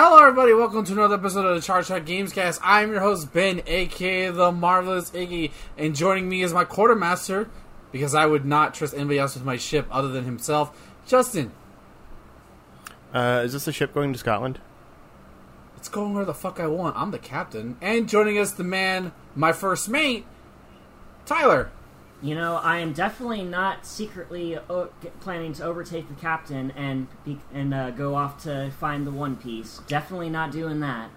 Hello, everybody. Welcome to another episode of the Charge Track Gamescast. I'm your host, Ben, aka the Marvelous Iggy, and joining me is my quartermaster, because I would not trust anybody else with my ship other than himself, Justin. Uh, is this a ship going to Scotland? It's going where the fuck I want. I'm the captain. And joining us, the man, my first mate, Tyler. You know, I am definitely not secretly o- planning to overtake the captain and be- and uh, go off to find the One Piece. Definitely not doing that.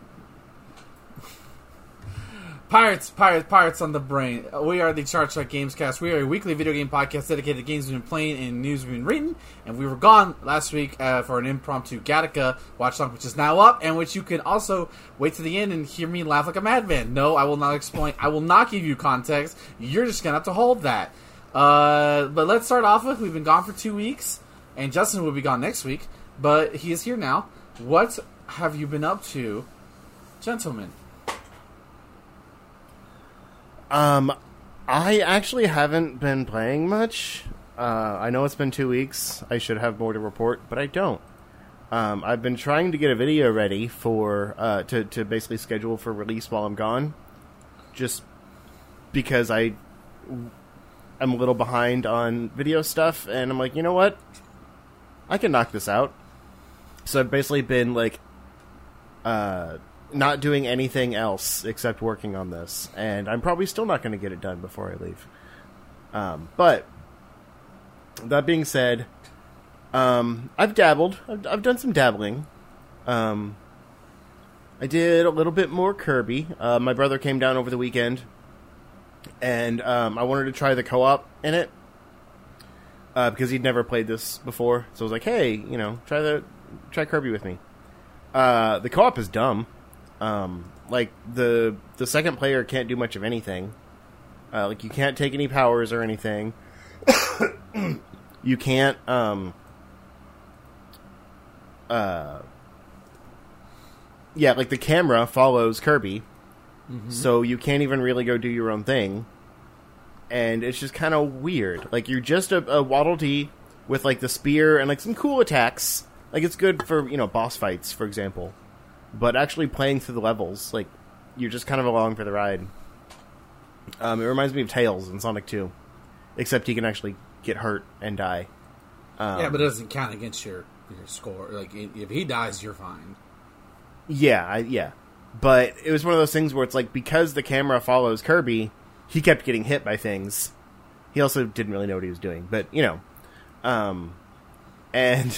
Pirates, pirates, pirates on the brain. We are the Charge Track Gamescast. We are a weekly video game podcast dedicated to games we've been playing and news we've been reading. And we were gone last week uh, for an impromptu Gattaca watch song, which is now up, and which you can also wait to the end and hear me laugh like a madman. No, I will not explain. I will not give you context. You're just gonna have to hold that. Uh, but let's start off with we've been gone for two weeks, and Justin will be gone next week, but he is here now. What have you been up to, gentlemen? Um, I actually haven't been playing much. Uh, I know it's been two weeks. I should have more to report, but I don't. Um, I've been trying to get a video ready for uh, to to basically schedule for release while I'm gone, just because I am a little behind on video stuff, and I'm like, you know what, I can knock this out. So I've basically been like, uh, not doing anything else except working on this, and I'm probably still not going to get it done before I leave. Um, but that being said, um, I've dabbled. I've, I've done some dabbling. Um, I did a little bit more Kirby. Uh, my brother came down over the weekend, and um, I wanted to try the co-op in it uh, because he'd never played this before. So I was like, "Hey, you know, try the try Kirby with me." Uh, the co-op is dumb. Um, like the the second player can't do much of anything. Uh, like you can't take any powers or anything. you can't. Um, uh, yeah, like the camera follows Kirby, so you can't even really go do your own thing, and it's just kind of weird. Like you're just a, a Waddle Dee with like the spear and like some cool attacks. Like it's good for you know boss fights, for example but actually playing through the levels, like you're just kind of along for the ride. Um, it reminds me of Tails in Sonic Two, except he can actually get hurt and die. Um, yeah, but it doesn't count against your your score. Like if he dies, you're fine. yeah, I, yeah. But it was one of those things where it's like because the camera follows Kirby, he kept getting hit by things. He also didn't really know what he was doing, but you know, um, and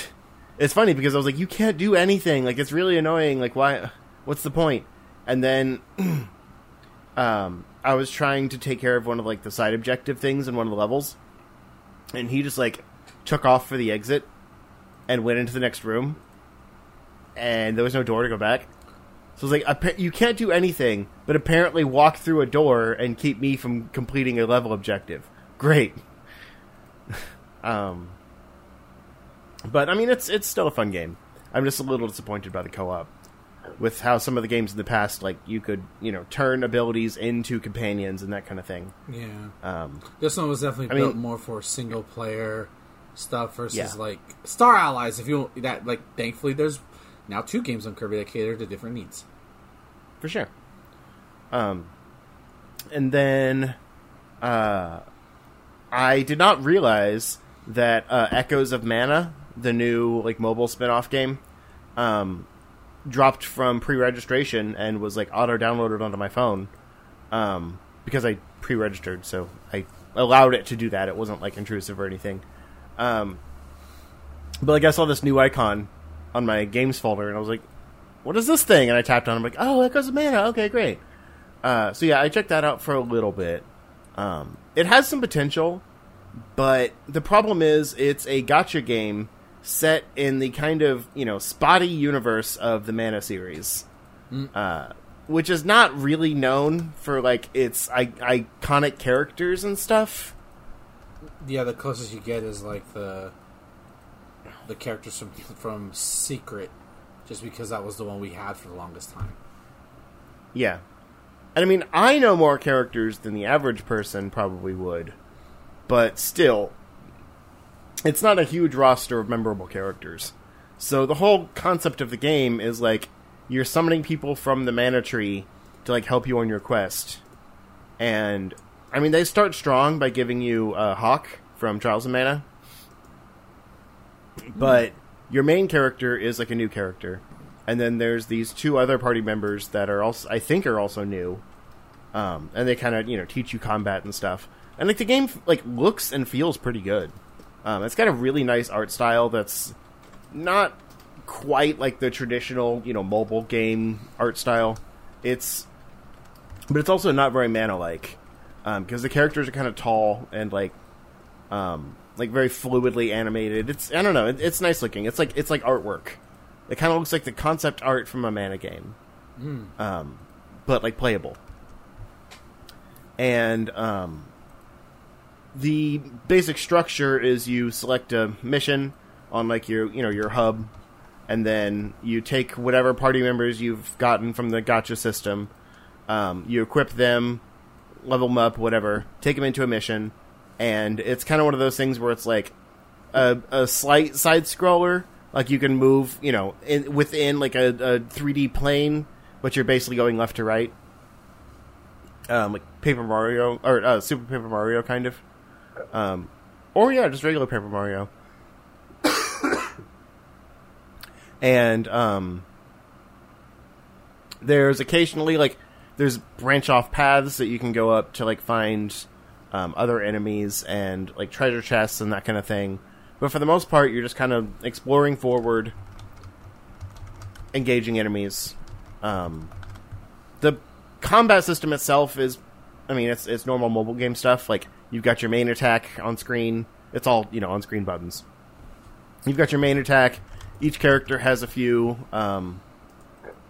it's funny because I was like, you can't do anything. Like it's really annoying. Like why? What's the point? And then, um, I was trying to take care of one of like the side objective things in one of the levels, and he just like took off for the exit and went into the next room, and there was no door to go back. So I was like, you can't do anything, but apparently walk through a door and keep me from completing a level objective. Great. um, but I mean, it's it's still a fun game. I'm just a little disappointed by the co-op with how some of the games in the past, like you could, you know, turn abilities into companions and that kind of thing. Yeah, Um, this one was definitely I built mean- more for single player stuff versus Yeah. like Star Allies. If you that like, thankfully, there's now two games on Kirby that cater to different needs. for sure. Um, and then, uh, I did not realize that uh, Echoes of Mana, the new like mobile spin-off game, um, dropped from pre-registration and was like auto-downloaded onto my phone um, because I pre-registered, so I allowed it to do that. It wasn't like intrusive or anything. Um, but like I saw this new icon on my games folder, and I was like, "What is this thing?" And I tapped on. it, I'm like, "Oh, it goes to Mana. Okay, great." Uh, so yeah, I checked that out for a little bit. Um, it has some potential, but the problem is it's a gacha game set in the kind of you know spotty universe of the Mana series, uh, which is not really known for like its I- iconic characters and stuff. Yeah, the closest you get is like the the characters from from Secret, just because that was the one we had for the longest time. Yeah. And I mean, I know more characters than the average person probably would, but still, it's not a huge roster of memorable characters. So the whole concept of the game is like you're summoning people from the mana tree to like help you on your quest. And I mean, they start strong by giving you uh, Hawk from Trials of Mana, but your main character is like a new character, and then there's these two other party members that are also I think are also new, um, and they kind of you know teach you combat and stuff. And like the game like looks and feels pretty good. Um, it's got a really nice art style that's not quite like the traditional you know mobile game art style. It's but it's also not very mana like because the characters are kind of tall and like um, like very fluidly animated. It's I don't know. It, it's nice looking. It's like it's like artwork. It kind of looks like the concept art from a mana game, um, but like playable. And um, the basic structure is you select a mission on like your you know your hub, and then you take whatever party members you've gotten from the gacha system. Um, you equip them, level them up, whatever. Take them into a mission, and it's kind of one of those things where it's like a, a slight side scroller. Like you can move, you know, in, within like a, a 3D plane, but you're basically going left to right. Um, like Paper Mario or uh, Super Paper Mario, kind of. Um, or yeah, just regular Paper Mario. and um, there's occasionally like there's branch off paths that you can go up to like find um, other enemies and like treasure chests and that kind of thing. But for the most part, you're just kind of exploring forward, engaging enemies. Um, the combat system itself is, I mean, it's it's normal mobile game stuff. Like you've got your main attack on screen. It's all you know on screen buttons. You've got your main attack. Each character has a few um,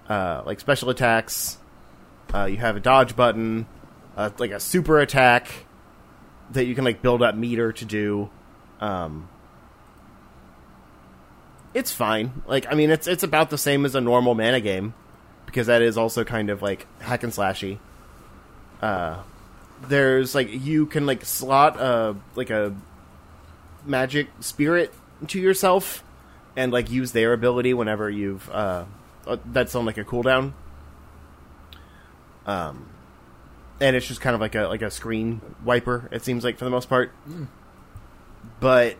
uh, like special attacks. Uh, you have a dodge button, uh, like a super attack that you can like build up meter to do. Um, it's fine. Like I mean, it's it's about the same as a normal mana game because that is also kind of like hack and slashy. Uh, there's like you can like slot a like a magic spirit to yourself and like use their ability whenever you've uh, uh that's on like a cooldown. Um, and it's just kind of like a like a screen wiper. It seems like for the most part, but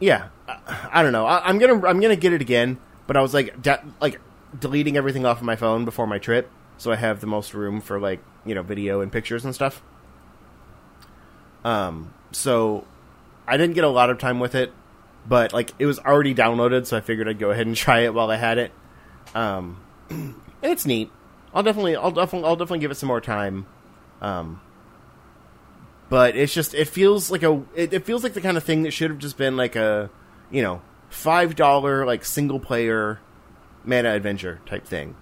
yeah, I, I don't know. I, I'm gonna I'm gonna get it again, but I was like de- like deleting everything off of my phone before my trip, so I have the most room for like you know video and pictures and stuff. Um, so I didn't get a lot of time with it, but like it was already downloaded, so I figured I'd go ahead and try it while I had it. Um, and it's neat. I'll definitely, I'll definitely, I'll definitely give it some more time. Um, but it's just, it feels like a, it, it feels like the kind of thing that should have just been like a, you know, five dollar like single player mana adventure type thing.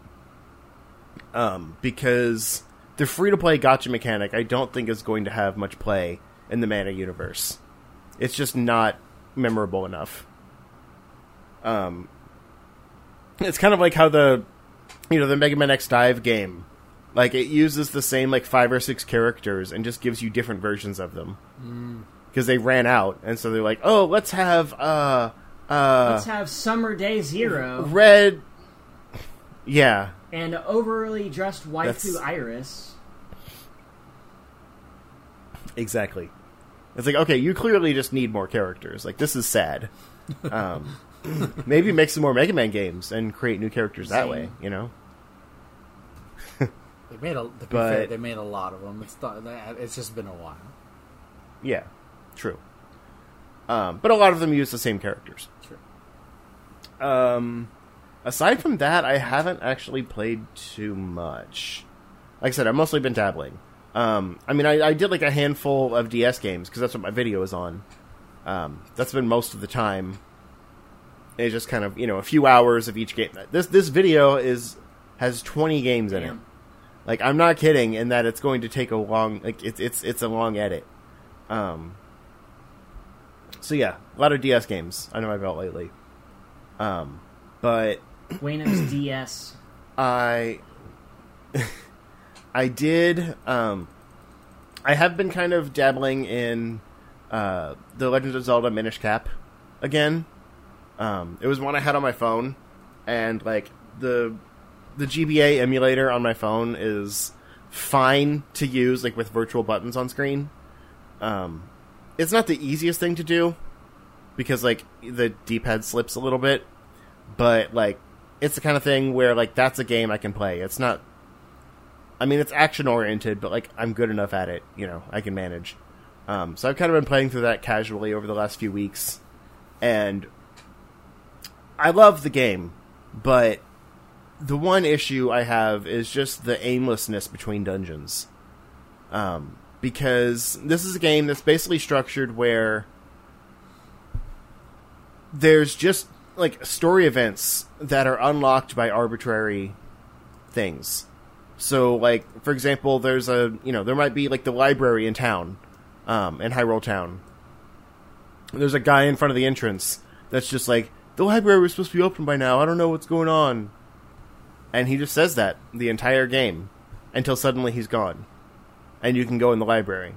Um, because the free to play gacha mechanic, I don't think is going to have much play in the mana universe. It's just not memorable enough. Um, it's kind of like how the, you know, the Mega Man X Dive game, like it uses the same like five or six characters and just gives you different versions of them because they ran out, and so they're like, oh, let's have uh uh Let's have Summer Day Zero red. Yeah, and overly dressed waifu That's- Iris. exactly. It's like okay, you clearly just need more characters. Like this is sad. Um, maybe make some more Mega Man games and create new characters that way. You know. They made a. To be But- fair, they made a lot of them. It's not, It's just been a while. Yeah, true. Um, but a lot of them use the same characters. True. Um, aside from that, I haven't actually played too much. Like I said, I've mostly been dabbling. Um, I mean, I, I did like a handful of DS games because that's what my video is on. Um, that's been most of the time. It's just kind of you know a few hours of each game. This this video is has twenty games in it. Like I'm not kidding in that it's going to take a long like it's it's it's a long edit. Um So yeah, a lot of DS games I know I've got lately. Um but Buenos DS. I I did um I have been kind of dabbling in uh The Legend of Zelda Minish Cap again. Um it was one I had on my phone and like the the GBA emulator on my phone is fine to use, like with virtual buttons on screen. Um, it's not the easiest thing to do because like the D-pad slips a little bit, but like it's the kind of thing where like that's a game I can play. It's not. I mean, it's action oriented, but like I'm good enough at it, you know, I can manage. Um, so I've kind of been playing through that casually over the last few weeks, and I love the game, but the one issue I have is just the aimlessness between dungeons. Um, because this is a game that's basically structured where there's just like story events that are unlocked by arbitrary things. So, like for example, there's a you know there might be like the library in town, um, in Hyrule Town. There's a guy in front of the entrance that's just like the library was supposed to be open by now. I don't know what's going on, and he just says that the entire game until suddenly he's gone, and you can go in the library.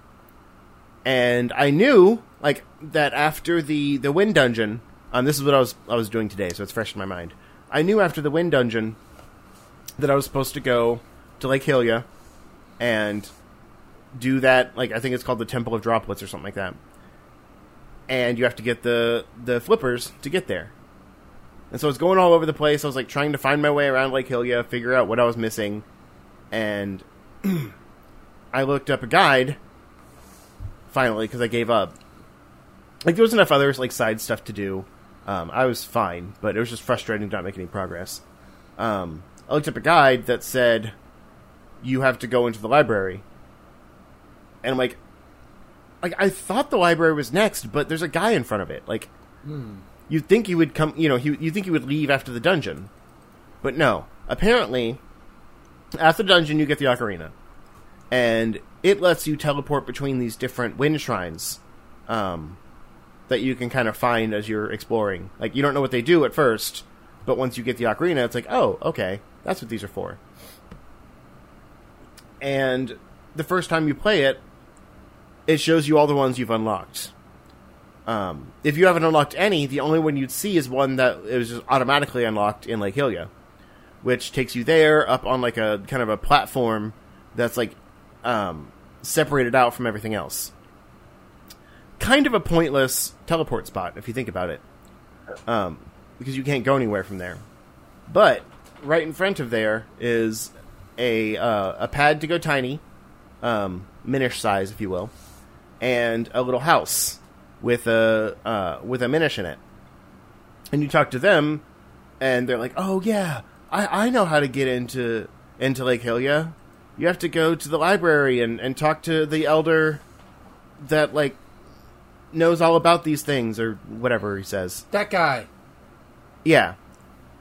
And I knew like that after the the wind dungeon um, this is what I was I was doing today, so it's fresh in my mind. I knew after the Wind Dungeon that I was supposed to go to Lake Hylia and do that. Like I think it's called the Temple of Droplets or something like that. And you have to get the the flippers to get there. And so I was going all over the place. I was like trying to find my way around Lake Hylia, figure out what I was missing, and I looked up a guide finally because I gave up. Like there was enough other like side stuff to do um, I was fine, but it was just frustrating to not make any progress. Um, I looked up a guide that said you have to go into the library, and I'm like, like I thought the library was next, but there's a guy in front of it. Like, hmm. you'd think he would come, you know, you think he would leave after the dungeon, but no. Apparently, after the dungeon, you get the ocarina, and it lets you teleport between these different wind shrines. Um, that you can kind of find as you're exploring. Like you don't know what they do at first, but once you get the ocarina, it's like, oh, okay, that's what these are for. And the first time you play it, it shows you all the ones you've unlocked. Um, if you haven't unlocked any, the only one you'd see is one that is just automatically unlocked in Lake Hylia, which takes you there up on like a kind of a platform that's like um, separated out from everything else kind of a pointless teleport spot if you think about it, um, because you can't go anywhere from there. But right in front of there is a uh, a pad to go tiny, um, minish size, if you will, and a little house with a uh, with a minish in it. And you talk to them, and they're like, "Oh yeah, I, I know how to get into into Lake Hylia. You have to go to the library and, and talk to the elder that like knows all about these things or whatever he says. That guy. Yeah.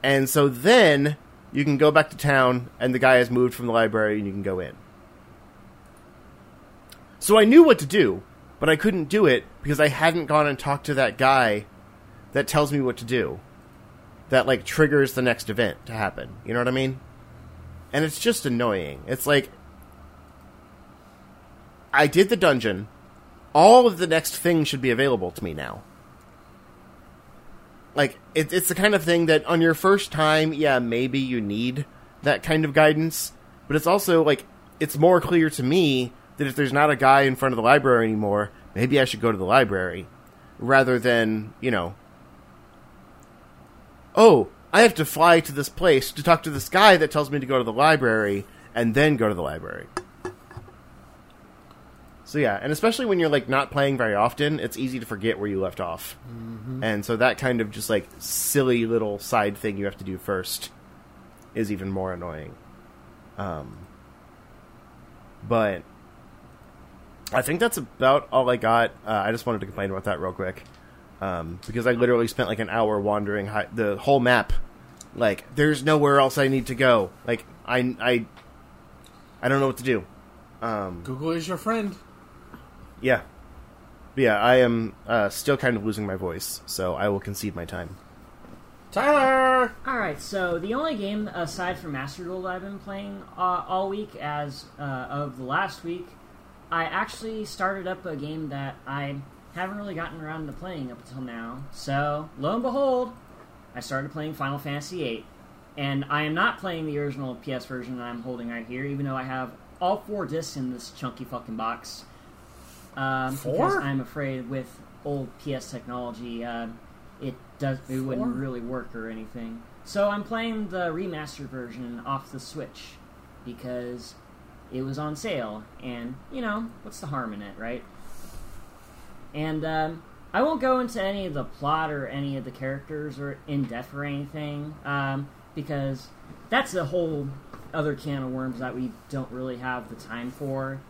And so then you can go back to town and the guy has moved from the library and you can go in. So I knew what to do, but I couldn't do it because I hadn't gone and talked to that guy that tells me what to do. That like triggers the next event to happen. You know what I mean? And it's just annoying. It's like I did the dungeon all of the next things should be available to me now. Like it, it's the kind of thing that on your first time, yeah, maybe you need that kind of guidance, but it's also like it's more clear to me that if there's not a guy in front of the library anymore, maybe I should go to the library rather than, you know, oh, I have to fly to this place to talk to this guy that tells me to go to the library and then go to the library. So yeah, and especially when you're like not playing very often, it's easy to forget where you left off. Mm-hmm. And so that kind of just like silly little side thing you have to do first is even more annoying. Um, but I think that's about all I got. Uh, I just wanted to complain about that real quick um, because I literally spent like an hour wandering hi- the whole map. Like, there's nowhere else I need to go. Like, I I I don't know what to do. Um, Google is your friend. Yeah. But yeah, I am uh, still kind of losing my voice, so I will concede my time. Tyler! Alright, so the only game aside from Master Duel that I've been playing uh, all week, as uh, of the last week, I actually started up a game that I haven't really gotten around to playing up until now. So, lo and behold, I started playing Final Fantasy VIII. and I am not playing the original PS version that I'm holding right here, even though I have all four discs in this chunky fucking box. Um, Four? Because I'm afraid with old PS technology, uh, it does it Four? wouldn't really work or anything. So I'm playing the remastered version off the Switch because it was on sale, and you know what's the harm in it, right? And um, I won't go into any of the plot or any of the characters or in depth or anything um, because that's a whole other can of worms that we don't really have the time for.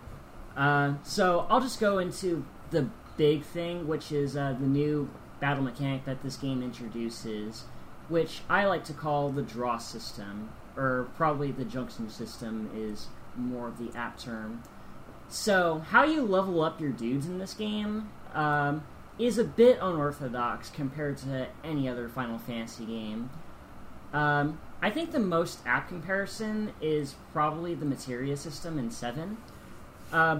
Uh, so I'll just go into the big thing, which is uh, the new battle mechanic that this game introduces, which I like to call the draw system, or probably the junction system is more of the apt term. So, how you level up your dudes in this game um, is a bit unorthodox compared to any other Final Fantasy game. Um, I think the most apt comparison is probably the materia system in 7. Uh,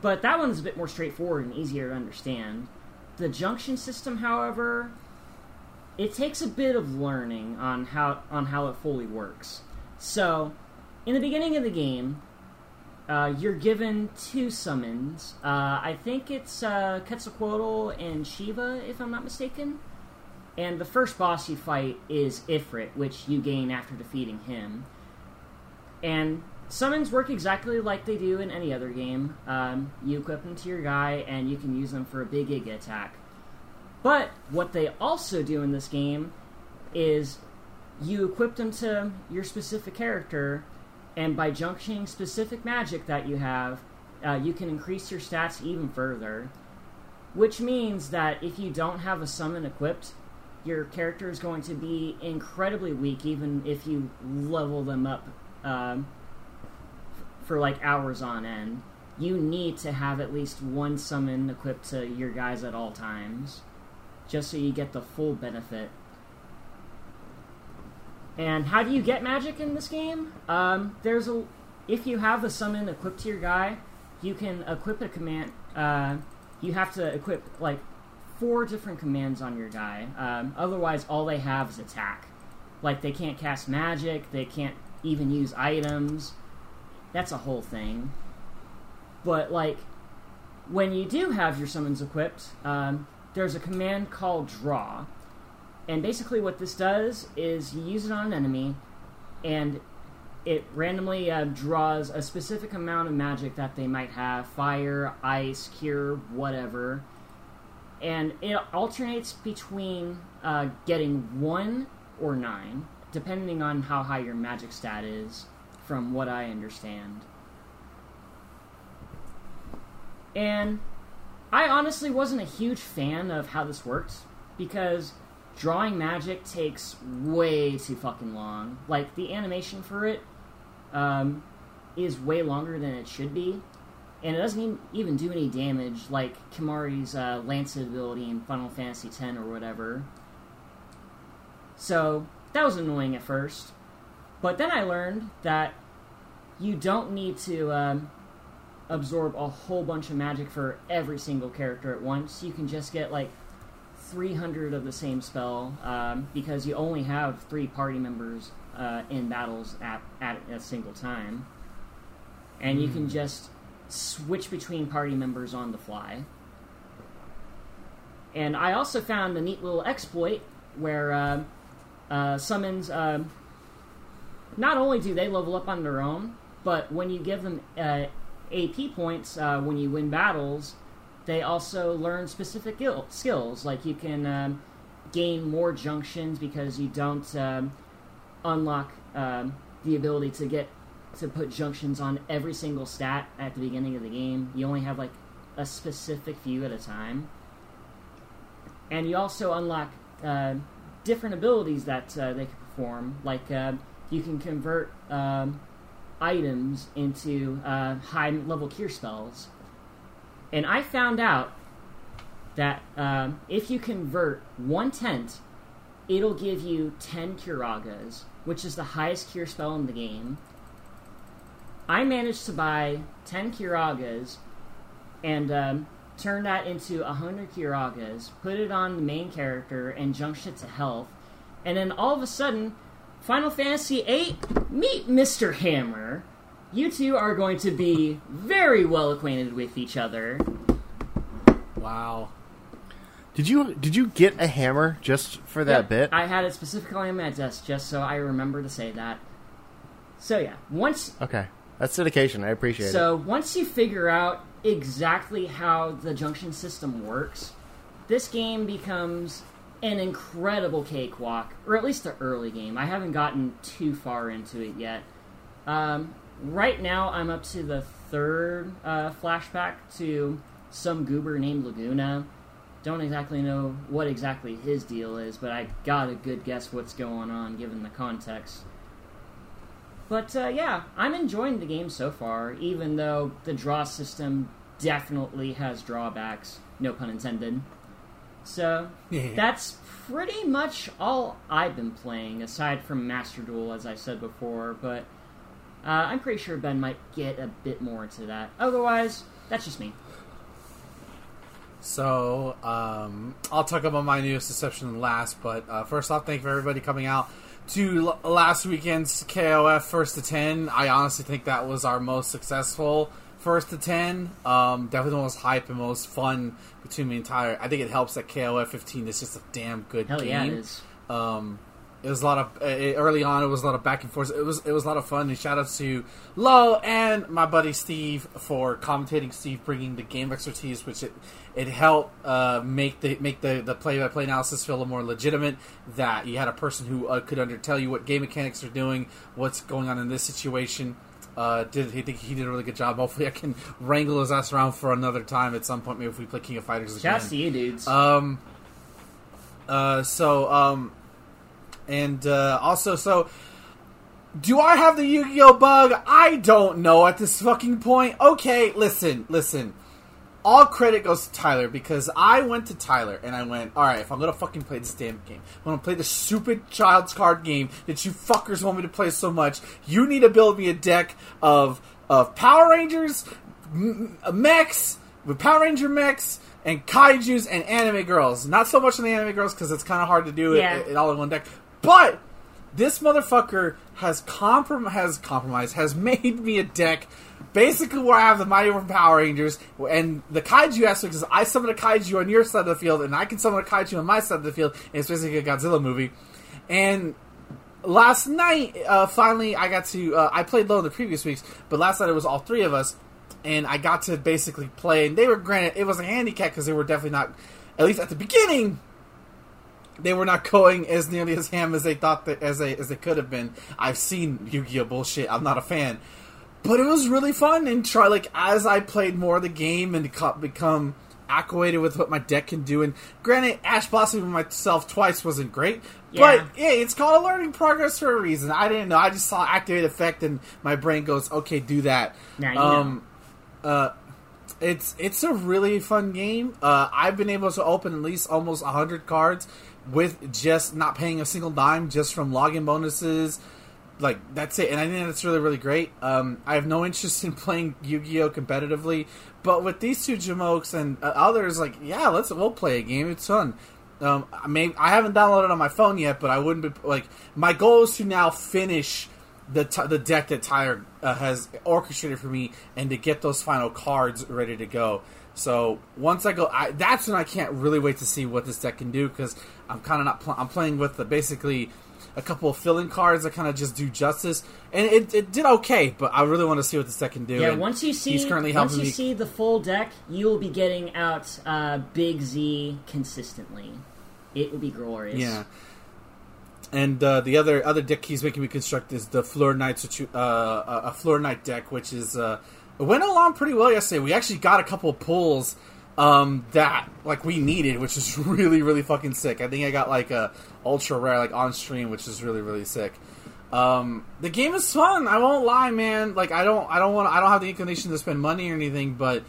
but that one's a bit more straightforward and easier to understand. The junction system, however, it takes a bit of learning on how on how it fully works. So, in the beginning of the game, uh, you're given two summons. Uh, I think it's uh, Quetzalcoatl and Shiva, if I'm not mistaken. And the first boss you fight is Ifrit, which you gain after defeating him. And summons work exactly like they do in any other game. Um, you equip them to your guy, and you can use them for a big Giga attack. But what they also do in this game is you equip them to your specific character, and by junctioning specific magic that you have, uh, you can increase your stats even further. Which means that if you don't have a summon equipped, your character is going to be incredibly weak, even if you level them up um, for like hours on end. You need to have at least one summon equipped to your guys at all times, just so you get the full benefit. And how do you get magic in this game? Um, there's a if you have the summon equipped to your guy, you can equip a command. Uh, you have to equip like four different commands on your guy. Um, otherwise, all they have is attack. Like they can't cast magic. They can't even use items. That's a whole thing. But like when you do have your summons equipped, um, there's a command called draw. And basically, what this does is you use it on an enemy, and it randomly uh, draws a specific amount of magic that they might have fire, ice, cure, whatever. And it alternates between uh, getting one or nine, depending on how high your magic stat is, from what I understand. And I honestly wasn't a huge fan of how this worked because drawing magic takes way too fucking long. Like the animation for it um, is way longer than it should be, and it doesn't even, do any damage like Kimahri's uh, Lancet ability in Final Fantasy X or whatever. So that was annoying at first, but then I learned that you don't need to um, absorb a whole bunch of magic for every single character at once. You can just get like 300 of the same spell um, because you only have three party members uh, in battles at, at a single time. And you can just switch between party members on the fly. And I also found a neat little exploit where uh, uh, summons. um not only do they level up on their own, but when you give them uh, AP points uh, when you win battles, they also learn specific il- skills. Like you can um, gain more junctions because you don't um, unlock um, the ability to get to put junctions on every single stat at the beginning of the game. You only have like a specific few at a time, and you also unlock uh, different abilities that uh, they can perform. Like uh, you can convert um, items into uh, high level cure spells. And I found out that um, if you convert one tent, it'll give you 10 Curagas, which is the highest cure spell in the game. I managed to buy 10 Curagas and um, turn that into 100 Curagas, put it on the main character, and junction it to health. And then all of a sudden, Final Fantasy VIII, meet Mr. Hammer. You two are going to be very well acquainted with each other. Wow. Did you did you get a hammer just for that bit? I had it specifically on my desk just so I remember to say that. So yeah, once okay, that's dedication. I appreciate it. so once you figure out exactly how the junction system works, this game becomes an incredible cakewalk, or at least the early game. I haven't gotten too far into it yet. Um, right now, I'm up to the third uh, flashback to some goober named Laguna. Don't exactly know what exactly his deal is, but I got a good guess what's going on given the context. But uh, yeah, I'm enjoying the game so far, even though the draw system definitely has drawbacks. No pun intended. So that's pretty much all I've been playing, aside from Master Duel, as I said before. But uh, I'm pretty sure Ben might get a bit more into that. Otherwise, that's just me. So, um, I'll talk about my newest deception last, but uh, first off, thank you for everybody coming out to l- last weekend's KOF First to 10. I honestly think that was our most successful First to 10. Um, definitely the most hype and most fun between the entire. I think it helps that KOF 15 is just a damn good Hell game. yeah, it is. Um, it was a lot of uh, early on. It was a lot of back and forth. It was it was a lot of fun. And shout out to Lo and my buddy Steve for commentating. Steve bringing the game expertise, which it it helped uh, make the make the the play by play analysis feel a little more legitimate. That you had a person who uh, could under tell you what game mechanics are doing, what's going on in this situation. Uh, did he think he did a really good job? Hopefully, I can wrangle his ass around for another time at some point. Maybe if we play King of Fighters again. To you, dudes. Um. Uh. So. Um. And uh, also, so do I have the Yu-Gi-Oh bug? I don't know at this fucking point. Okay, listen, listen. All credit goes to Tyler because I went to Tyler and I went, all right, if I'm gonna fucking play this damn game, I'm gonna play this stupid child's card game that you fuckers want me to play so much. You need to build me a deck of of Power Rangers, m- mechs, with Power Ranger mechs, and kaiju's and anime girls. Not so much in the anime girls because it's kind of hard to do Yeah. it, it all in one deck. But this motherfucker has comprom- has compromised, has made me a deck basically where I have the Mighty Morphin Power Rangers and the kaiju aspect is I summon a kaiju on your side of the field and I can summon a kaiju on my side of the field and it's basically a Godzilla movie. And last night, uh, finally, I got to. Uh, I played low in the previous weeks, but last night it was all three of us, and I got to basically play. And they were granted it was a handicap because they were definitely not, at least at the beginning, they were not going as nearly as ham as they thought that as they as they could have been. I've seen Yu-Gi-Oh bullshit. I'm not a fan, but it was really fun and try like as I played more of the game and co- become acquainted with what my deck can do. And granted, Ash Blossoming myself twice wasn't great, Yeah. but yeah, it's called a learning progress for a reason. I didn't know. I just saw activate effect and my brain goes, okay, do that. Now you um, uh, it's it's a really fun game. Uh, I've been able to open at least almost hundred cards with just not paying a single dime, just from login bonuses. Like that's it, and I think that's really really great. Um, I have no interest in playing Yu-Gi-Oh competitively, but with these two Jamokes and uh, others, like yeah, let's we'll play a game. It's fun. Um, I may I haven't downloaded on my phone yet, but I wouldn't be like my goal is to now finish the t- the deck that Tyler uh, has orchestrated for me, and to get those final cards ready to go. So once I go, I, that's when I can't really wait to see what this deck can do because I'm kind of not. Pl- I'm playing with the basically a couple of filling cards that kind of just do justice, and it, it did okay. But I really want to see what the deck can do. Yeah, and once you see he's currently once helping you me. see the full deck, you will be getting out uh, Big Z consistently. It will be glorious. Yeah. And uh, the other other deck he's making me construct is the Floor Knight, situ- uh, a Floor Knight deck, which is uh, it went along pretty well yesterday. We actually got a couple of pulls um, that like we needed, which is really really fucking sick. I think I got like a ultra rare like on stream, which is really really sick. Um, the game is fun. I won't lie, man. Like I don't I don't want I don't have the inclination to spend money or anything, but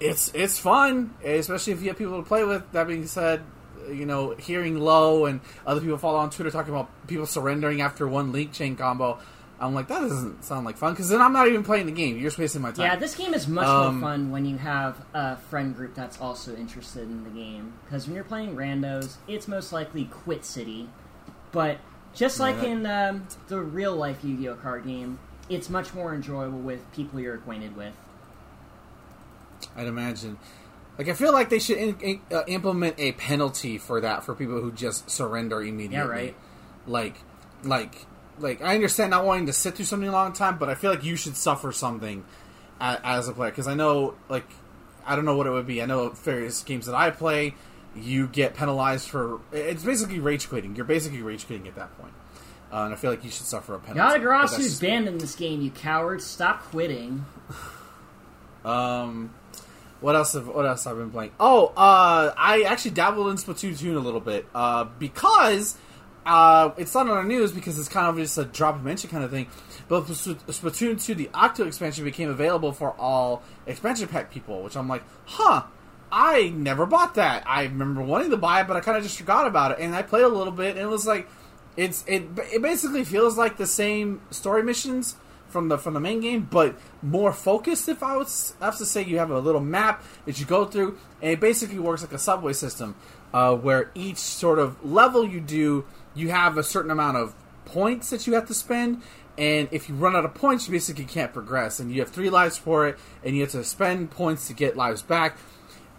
it's it's fun, especially if you have people to play with. That being said, you know, hearing low and other people follow on Twitter talking about people surrendering after one link chain combo, I'm like, that doesn't sound like fun because then I'm not even playing the game. You're just wasting my time. Yeah, this game is much Um, more fun when you have a friend group that's also interested in the game. Because when you're playing randos, it's most likely Quit City. But Just like Yeah. in um, the real life Yu Gi Oh card game, it's much more enjoyable with people you're acquainted with. I'd imagine. Like I feel like they should in, in, uh, implement a penalty for that for people who just surrender immediately. Yeah, right. Like, like, like I understand not wanting to sit through something a long time, but I feel like you should suffer something as, as a player because I know, like, I don't know what it would be. I know various games that I play, you get penalized for. It's basically rage quitting. You're basically rage quitting at that point. Uh, and I feel like you should suffer a penalty. But Yata-Garasu's that's- banned in this game, you cowards. Stop quitting. Um, what else? Have, what else I've been playing? Oh, uh, I actually dabbled in Splatoon a little bit uh, because uh, it's not on the news because it's kind of just a drop of mention kind of thing. But Splatoon 2, the Octo expansion, became available for all expansion pack people, which I'm like, huh. I never bought that. I remember wanting to buy it, but I kind of just forgot about it. And I played a little bit, and it was like, it's it. It basically feels like the same story missions from the from the main game, but more focused. If I was I have to say, you have a little map that you go through, and it basically works like a subway system, uh, where each sort of level you do, you have a certain amount of points that you have to spend. And if you run out of points, you basically can't progress. And you have three lives for it, and you have to spend points to get lives back.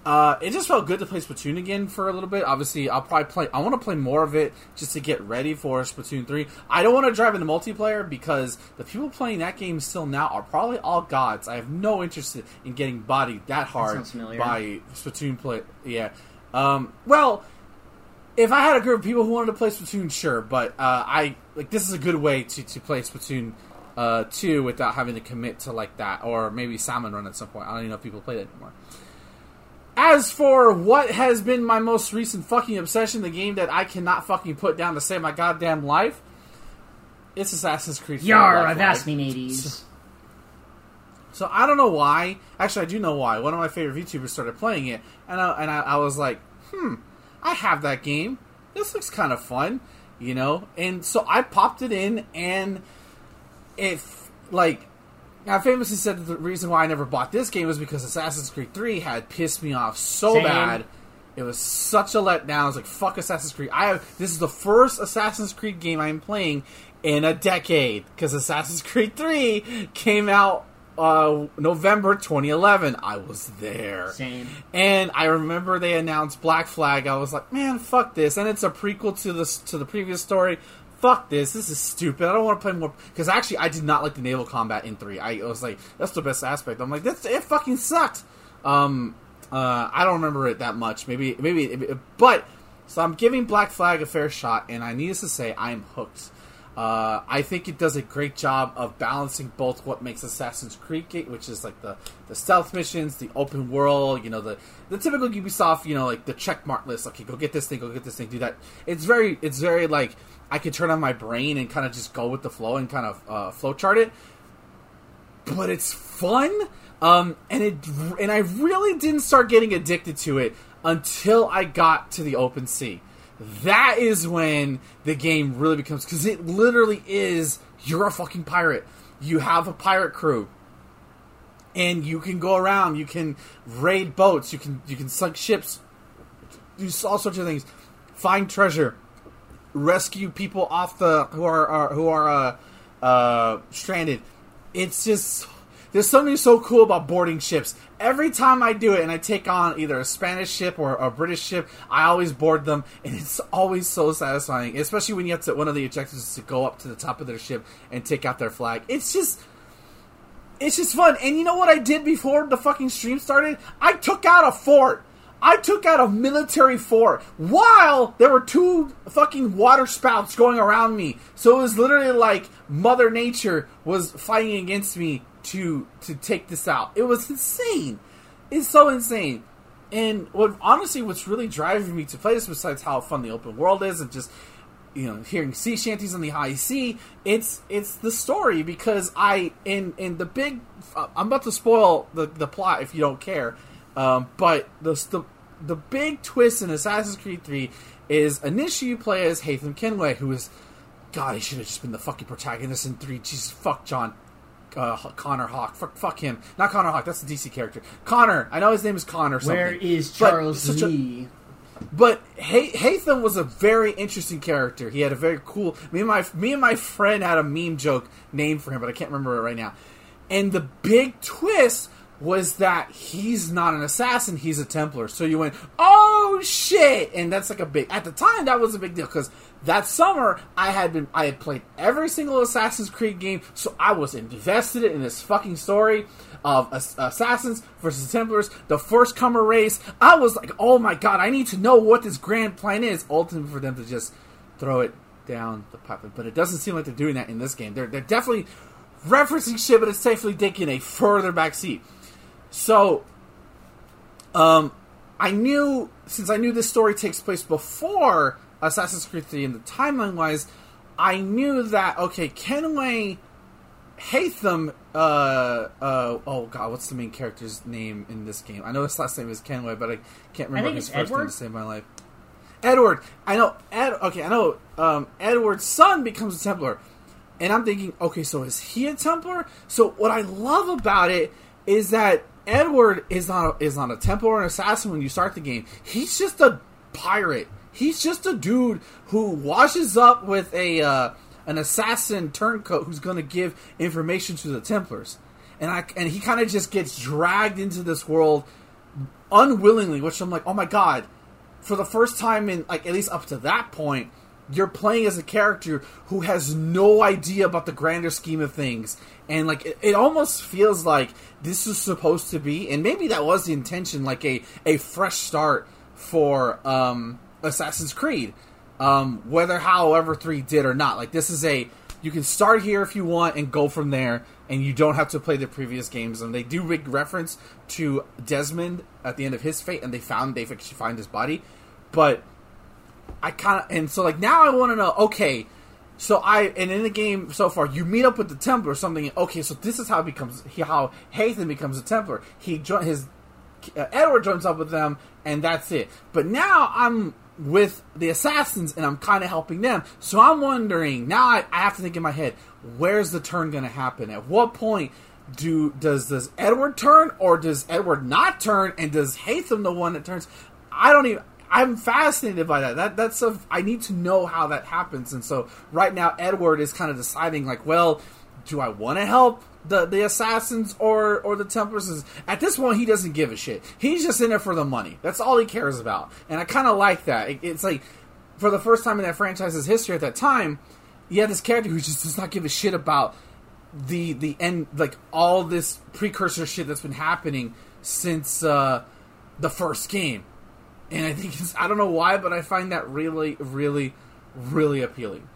Uh, it just felt good to play Splatoon again for a little bit. Obviously, I'll probably play. I want to play more of it just to get ready for Splatoon three. I don't want to drive into multiplayer because the people playing that game still now are probably all gods. I have no interest in getting bodied that hard familiar. by Splatoon play. Yeah. Um, well, if I had a group of people who wanted to play Splatoon, sure, but uh, I like this is a good way to, to play Splatoon uh, two without having to commit to like that, or maybe Salmon Run at some point. I don't even know if people play that anymore. As for what has been my most recent fucking obsession, the game that I cannot fucking put down to save my goddamn life, it's Assassin's Creed. 4 Yar, I've asked me mateys. So I don't know why. Actually, I do know why. One of my favorite YouTubers started playing it, and I, and I, I was like, hmm, I have that game. This looks kind of fun, you know. And so I popped it in, and if, like I famously said the reason why I never bought this game was because Assassin's Creed Three had pissed me off so Same. bad. It was such a letdown. I was like, "Fuck Assassin's Creed!" I have, this is the first Assassin's Creed game I'm playing in a decade because Assassin's Creed Three came out uh, November 2011. I was there. Same. And I remember they announced Black Flag. I was like, man, fuck this. And it's a prequel to the to the previous story. Fuck this. This is stupid. I don't want to play more. Because actually, I did not like the naval combat in three. I was like, that's the best aspect. I'm like, that's it. Fucking sucked. Um, uh, I don't remember it that much. Maybe, maybe, but so I'm giving Black Flag a fair shot, and I needless to say, I am hooked. Uh, I think it does a great job of balancing both what makes Assassin's Creed, which is like the, the stealth missions, the open world, you know, the the typical Ubisoft, you know, like the check mark list. Okay, go get this thing, go get this thing, do that. It's very, it's very like I could turn on my brain and kind of just go with the flow and kind of uh, flow chart it. But it's fun, um, and it and I really didn't start getting addicted to it until I got to the open sea that is when the game really becomes because it literally is you're a fucking pirate. You have a pirate crew. And you can go around you can raid boats you can you can sunk ships do all sorts of things. Find treasure. Rescue people off the who are, are who are uh, uh, stranded. It's just there's something so cool about boarding ships. Every time I do it and I take on either a Spanish ship or a British ship, I always board them, and it's always so satisfying. Especially when you have to. One of the objectives is to go up to the top of their ship and take out their flag. It's just. It's just fun. And you know what I did before the fucking stream started? I took out a fort. I took out a military fort while there were two fucking water spouts going around me. So it was literally like Mother Nature was fighting against me to to take this out. It was insane. It's so insane. And what honestly, what's really driving me to play this, besides how fun the open world is, and just you know hearing sea shanties on the high sea, it's it's the story because I in in the big. Uh, I'm about to spoil the the plot if you don't care, um, but the the the big twist in Assassin's Creed Three is initially you play as Haytham Kenway, who is God, he should have just been the fucking protagonist in three. Jesus, fuck John. Uh, Connor Hawke. Fuck, fuck him. Not Connor Hawke. That's a DC character. Connor. I know his name is Connor. Something. Where is Charles such a- Lee? But Hay- Haytham was a very interesting character. He had a very cool. Me and my me and my friend had a meme joke name for him, but I can't remember it right now. And the big twist was that he's not an assassin; he's a Templar. So you went, "Oh shit!" And that's like a big. At the time, that was a big deal because that summer I had been I had played every single Assassin's Creed game, so I was invested in this fucking story of ass- assassins versus Templars, the first comer race. I was like, "Oh my god, I need to know what this grand plan is." Ultimately, for them to just throw it down the pipeline, but it doesn't seem like they're doing that in this game. They're they're definitely referencing shit, but it's safely taking a further back seat. So, um, I knew since I knew this story takes place before Assassin's Creed 3 in the timeline wise, I knew that okay, Kenway Haytham uh uh oh god, what's the main character's name in this game? I know his last name is Kenway, but I can't remember think his first name Edward. to save my life. Edward. I know Ed okay, I know um Edward's son becomes a Templar. And I'm thinking, okay, so is he a Templar? So what I love about it is that Edward is not a, is not a Templar or an assassin when you start the game. He's just a pirate. He's just a dude who washes up with a uh, an assassin turncoat who's going to give information to the Templars. And I and he kind of just gets dragged into this world unwillingly, which I'm like, oh my god, for the first time in like at least up to that point, you're playing as a character who has no idea about the grander scheme of things, and like it, it almost feels like this is supposed to be, and maybe that was the intention, like a a fresh start for um, Assassin's Creed, um, whether however three did or not. Like this is a you can start here if you want and go from there, and you don't have to play the previous games. And they do make reference to Desmond at the end of his fate, and they found they actually find his body, but I kind of and so like now I want to know. Okay, so I and in the game so far, you meet up with the Templar or something. Okay, so this is how it becomes how Haytham becomes a Templar. He join his uh, Edward joins up with them, and that's it. But now I'm with the assassins, and I'm kind of helping them. So I'm wondering now. I, I have to think in my head, where's the turn going to happen? At what point? Do does does Edward turn or does Edward not turn and does Haytham the one that turns? I don't even. I'm fascinated by that. That that's a. I need to know how that happens, and so right now Edward is kind of deciding like, well, do I want to help the the assassins or or the Templars? At this point, he doesn't give a shit. He's just in it for the money. That's all he cares about, and I kind of like that. It, it's like for the first time in that franchise's history at that time, you have this character who just does not give a shit about the the end like all this precursor shit that's been happening since uh the first game and i think it's i don't know why but i find that really really really appealing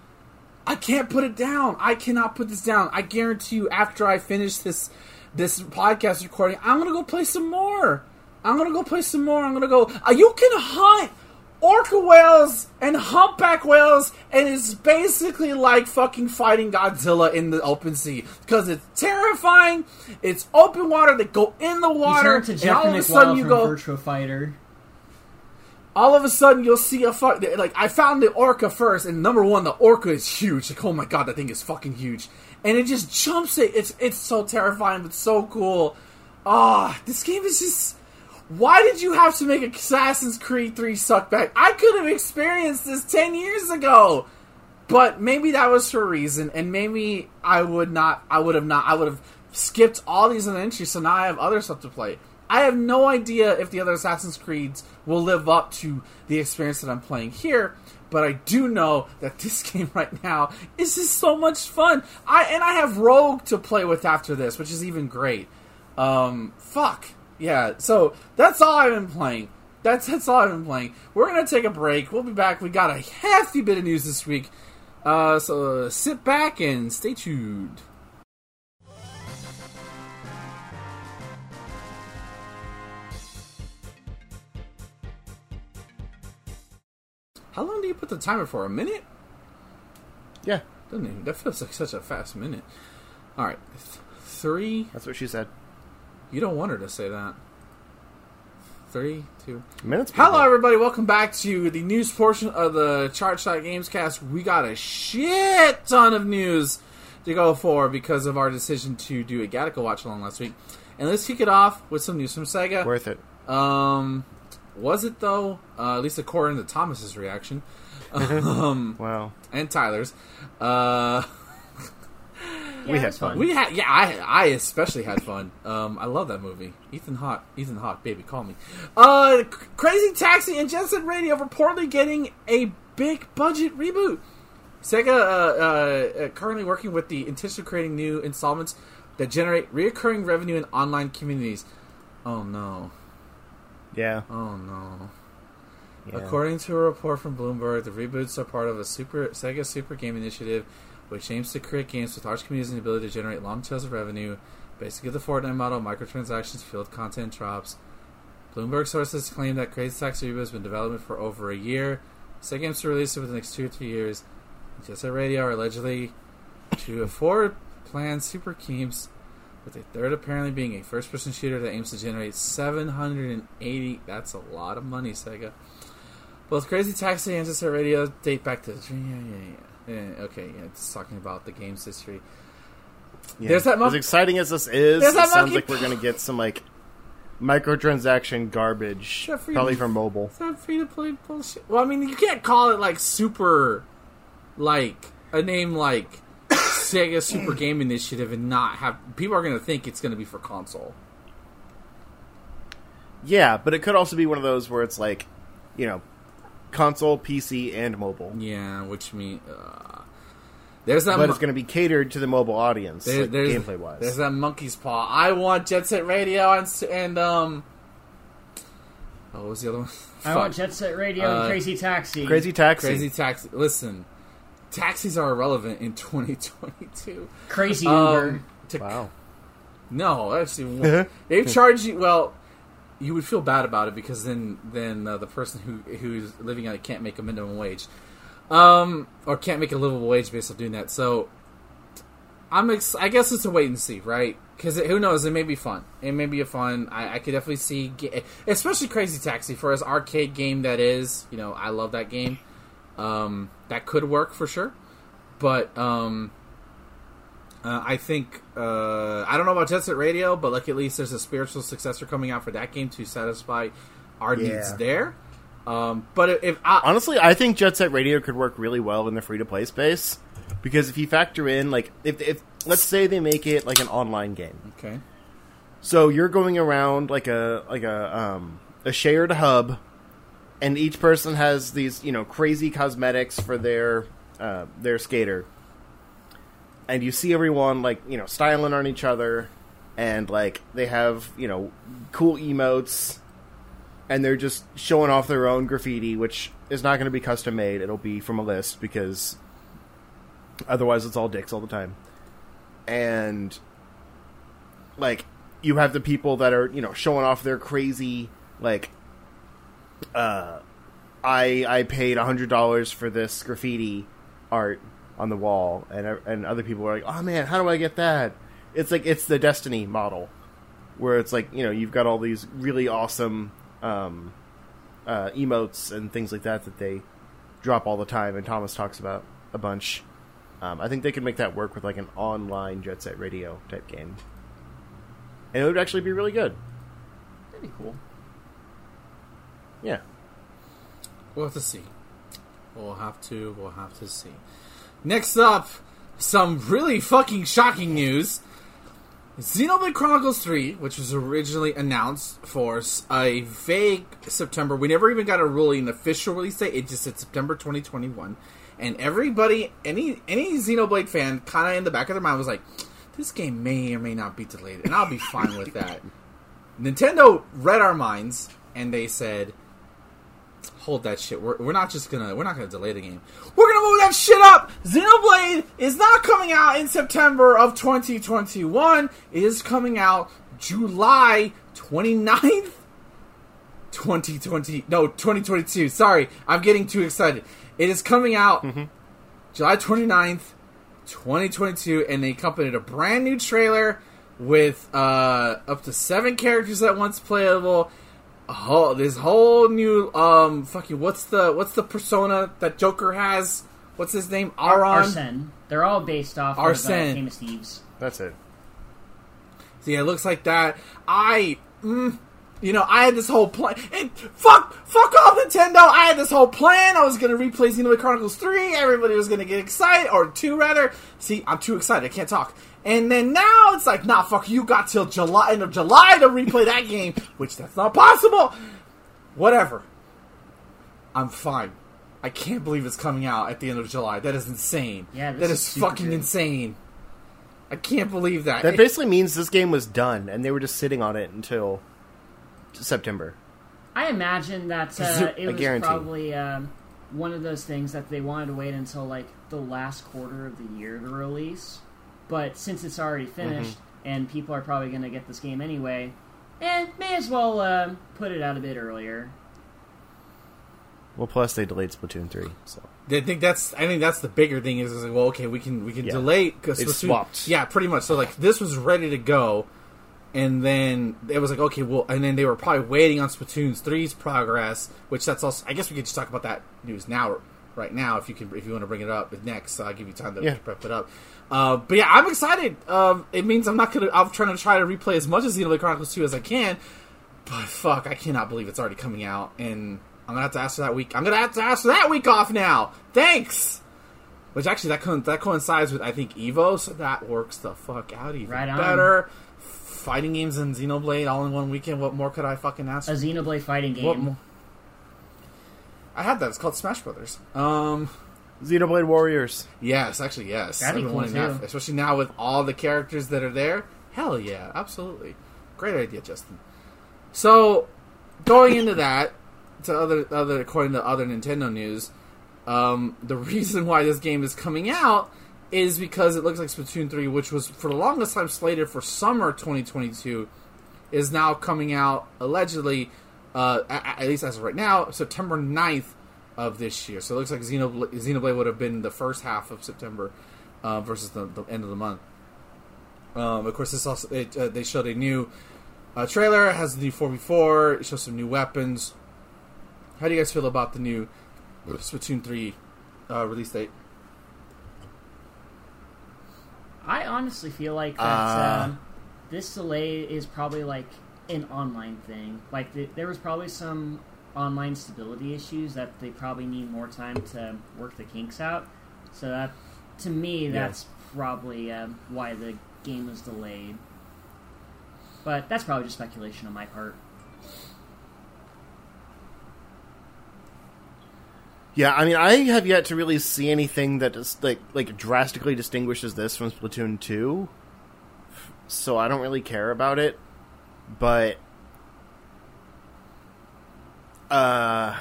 i can't put it down i cannot put this down i guarantee you after i finish this this podcast recording i'm gonna go play some more i'm gonna go play some more i'm gonna go uh, you can hunt orca whales and humpback whales, and it's basically like fucking fighting Godzilla in the open sea because it's terrifying. It's open water. They go in the You water, turn to and all of a sudden you go. Virtua Fighter. All of a sudden you'll see a fuck. Like I found the orca first, and number one, the orca is huge. Like oh my god, that thing is fucking huge, and it just jumps it. It's it's so terrifying, but so cool. Ah, this game is just. Why did you have to make Assassin's Creed 3 suck back? I could have experienced this 10 years ago. But maybe that was for a reason, and maybe I would not, I would have not, I would have skipped all these entries, so now I have other stuff to play. I have no idea if the other Assassin's Creeds will live up to the experience that I'm playing here, but I do know that this game right now is just so much fun. I and I have Rogue to play with after this, which is even great. Um, fuck yeah. So that's all I've been playing. That's that's all I've been playing. We're gonna take a break. We'll be back. We got a hefty bit of news this week. Uh, so sit back and stay tuned. How long do you put the timer for? A minute? Yeah, Doesn't even, that feels like such a fast minute. All right, Th- three. that's what she said. You don't want her to say that. Three, two. Minutes. Hello, everybody. Welcome back to the news portion of the Chart Shot Games Cast. We got a shit ton of news to go for because of our decision to do a Gattaca watch along last week. And let's kick it off with some news from Sega. Worth it. Um, Was it though? Uh, at least according to Thomas's reaction, um, Wow. and Tyler's. Uh, Yeah, We had fun. we had, yeah, I, I especially had fun. Um, I love that movie. Ethan Hawke, Ethan Hawke, baby, call me. Uh, Crazy Taxi and Jet Set Radio reportedly getting a big budget reboot. Sega uh, uh, uh, currently working with the intention of creating new installments that generate reoccurring revenue in online communities. Oh no! Yeah. Oh no! yeah. According to a report from Bloomberg, the reboots are part of a super Sega Super Game initiative, which aims to create games with large communities and the ability to generate long tails of revenue. Basically, the Fortnite model, microtransactions, field content drops. Bloomberg sources claim that Crazy Taxi Reboot has been in development for over a year. Sega aims to release it within the next two or three years. Jet Set Radio are allegedly to afford planned super games, with a third apparently being a first-person shooter that aims to generate 780. That's a lot of money, Sega. Both Crazy Taxi and Set Radio date back to yeah, yeah, yeah. yeah okay, yeah, it's talking about the game's history. Yeah. There's that mon- as exciting as this is, it that sounds monkey- like we're gonna get some like microtransaction garbage, probably for mobile. It's not free to play bullshit. Well, I mean, you can't call it like super, like a name like Sega Super Game Initiative and not have people are going to think it's going to be for console. Yeah, but it could also be one of those where it's like, you know, console, PC, and mobile. Yeah, which means uh, there's that. But mo- it's going to be catered to the mobile audience, there- like, gameplay wise. There's that monkey's paw. I want Jet Set Radio and and um. Oh, what was the other one? I Fuck. want Jet Set Radio Uh, and Crazy Taxi. Crazy Taxi. Crazy taxi. Listen, taxis are irrelevant in 2022. Crazy Uber. Um, to Wow. No, actually, they charge you. Well, you would feel bad about it because then then uh, the person who who's living on it can't make a minimum wage, um, or can't make a livable wage based on doing that. So, I'm ex- I guess it's a wait and see, right? Because who knows? It may be fun. It may be a fun. I, I could definitely see, ga- especially Crazy Taxi for as arcade game that is. You know, I love that game. Um, that could work for sure, but um, uh, I think uh, I don't know about Jet Set Radio, but like at least there's a spiritual successor coming out for that game to satisfy our Yeah. needs there. Um, but if, I, Honestly, I think Jet Set Radio could work really well in the free to play space because if you factor in like if if let's say they make it like an online game, okay, so you're going around like a like a um a shared hub, and each person has these you know crazy cosmetics for their uh, their skater, and you see everyone like you know styling on each other, and like they have you know cool emotes and they're just showing off their own graffiti, which is not going to be custom made. It'll be from a list because otherwise it's all dicks all the time. And like you have the people that are you know showing off their crazy like uh I I paid hundred dollars for this graffiti art on the wall, and and other people are like, oh man, how do I get that? It's like it's the Destiny model, where it's like you know you've got all these really awesome um, uh, emotes and things like that that they drop all the time, and Thomas talks about a bunch. Um, I think they could make that work with like an online Jet Set Radio type game, and it would actually be really good. That'd be cool. Yeah. we'll have to see. We'll have to. We'll have to see. Next up, some really fucking shocking news. Xenoblade Chronicles 3, which was originally announced for a vague September, we never even got a really an official release date. It just said September 2021, and everybody, any any Xenoblade fan, kind of in the back of their mind was like, "This game may or may not be delayed," and I'll be fine with that. Nintendo read our minds, and they said, hold that shit. We're, we're not just gonna we're not gonna delay the game. We're gonna move that shit up. Xenoblade is not coming out in September of 2021. It is coming out July 29th. 2020 no 2022 sorry i'm getting too excited it is coming out july 29th 2022 and they accompanied a brand new trailer with uh up to seven characters at once playable whole this whole new um fucking what's the what's the persona that Joker has? What's his name? Aron. Arsene. They're all based off of Arsene. uh, Famous Thieves. That's it. So yeah, it looks like that. I mm, you know, I had this whole plan. And fuck, fuck off, Nintendo. I had this whole plan. I was gonna replay Xenoblade Chronicles Three. Everybody was gonna get excited, or two rather. See, I'm too excited. I can't talk. And then now it's like, nah, fuck. You got till July, end of July to replay that game, which that's not possible. Whatever. I'm fine. I can't believe it's coming out at the end of July. That is insane. Yeah, this that is is fucking good. insane. I can't believe that. That basically means this game was done, and they were just sitting on it until September. I imagine that uh, it was guarantee. probably um, one of those things that they wanted to wait until like the last quarter of the year to release. But since it's already finished and people are probably going to get this game anyway, and may as well um put it out a bit earlier. Well, plus they delayed Splatoon three, so I think that's. I think that's the bigger thing is, is like, well, okay, we can we can Yeah. delay because They swapped. Yeah, pretty much. So like this was ready to go, and then it was like, okay, well, and then they were probably waiting on Splatoon 3's progress, which that's also. I guess we could just talk about that news now, right now, if you can, if you want to bring it up next. So I'll give you time to Yeah. prep it up. Uh, but yeah, I'm excited. Um, it means I'm not gonna. I'm trying to try to replay as much of Xenoblade Chronicles 2 as I can. But fuck, I cannot believe it's already coming out, and I'm gonna have to ask for that week. I'm gonna have to ask for that week off now. Thanks. Which actually that co- that coincides with I think Evo, so that works the fuck out even Right on. better. Fighting games and Xenoblade all in one weekend. What more could I fucking ask? For? A? Xenoblade fighting game. I had that. It's called Smash Brothers. Um, Xenoblade Warriors. yes, actually, yes. That'd be I've been cool, wanting that, especially now with all the characters that are there. Hell yeah, absolutely. Great idea, Justin. So, going into that, to other other according to other Nintendo news, um, the reason why this game is coming out is because it looks like Splatoon 3, which was for the longest time slated for summer 2022, is now coming out allegedly, uh, a- at least as of right now, September 9th of this year. So it looks like Xenoblade, Xenoblade would have been the first half of September uh, versus the, the end of the month. Um, of course, this also it, uh, they showed a new uh, trailer. It has the new 4v4. It shows some new weapons. How do you guys feel about the new Splatoon 3 uh, release date? I honestly feel like that Uh. um, this delay is probably like an online thing. Like th- there was probably some online stability issues that they probably need more time to work the kinks out. So that, to me, that's probably um, why the game was delayed. But that's probably just speculation on my part. Yeah, I mean, I have yet to really see anything that is like like drastically distinguishes this from Splatoon two. So I don't really care about it, but uh,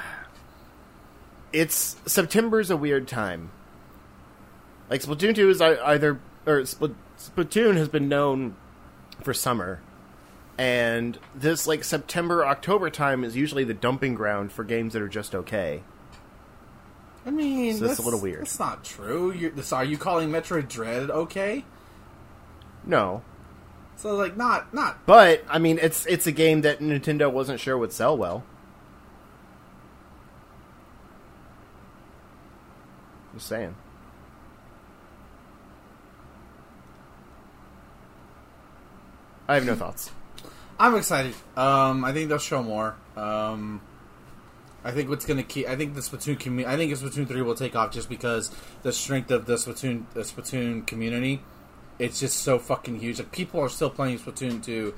it's September's a weird time. Like Splatoon two is either or Spl- Splatoon has been known for summer, and this like September October time is usually the dumping ground for games that are just okay. I mean, So that's a little weird. That's not true. You're, so are you calling Metroid Dread okay? No, So like, not not But I mean, it's it's a game that Nintendo wasn't sure would sell well. Just saying. I have no thoughts. I'm excited. Um, I think they'll show more. Um, I think what's going to keep. I think the Splatoon community. I think Splatoon three will take off just because the strength of the Splatoon the Splatoon community. It's just so fucking huge. Like people are still playing Splatoon two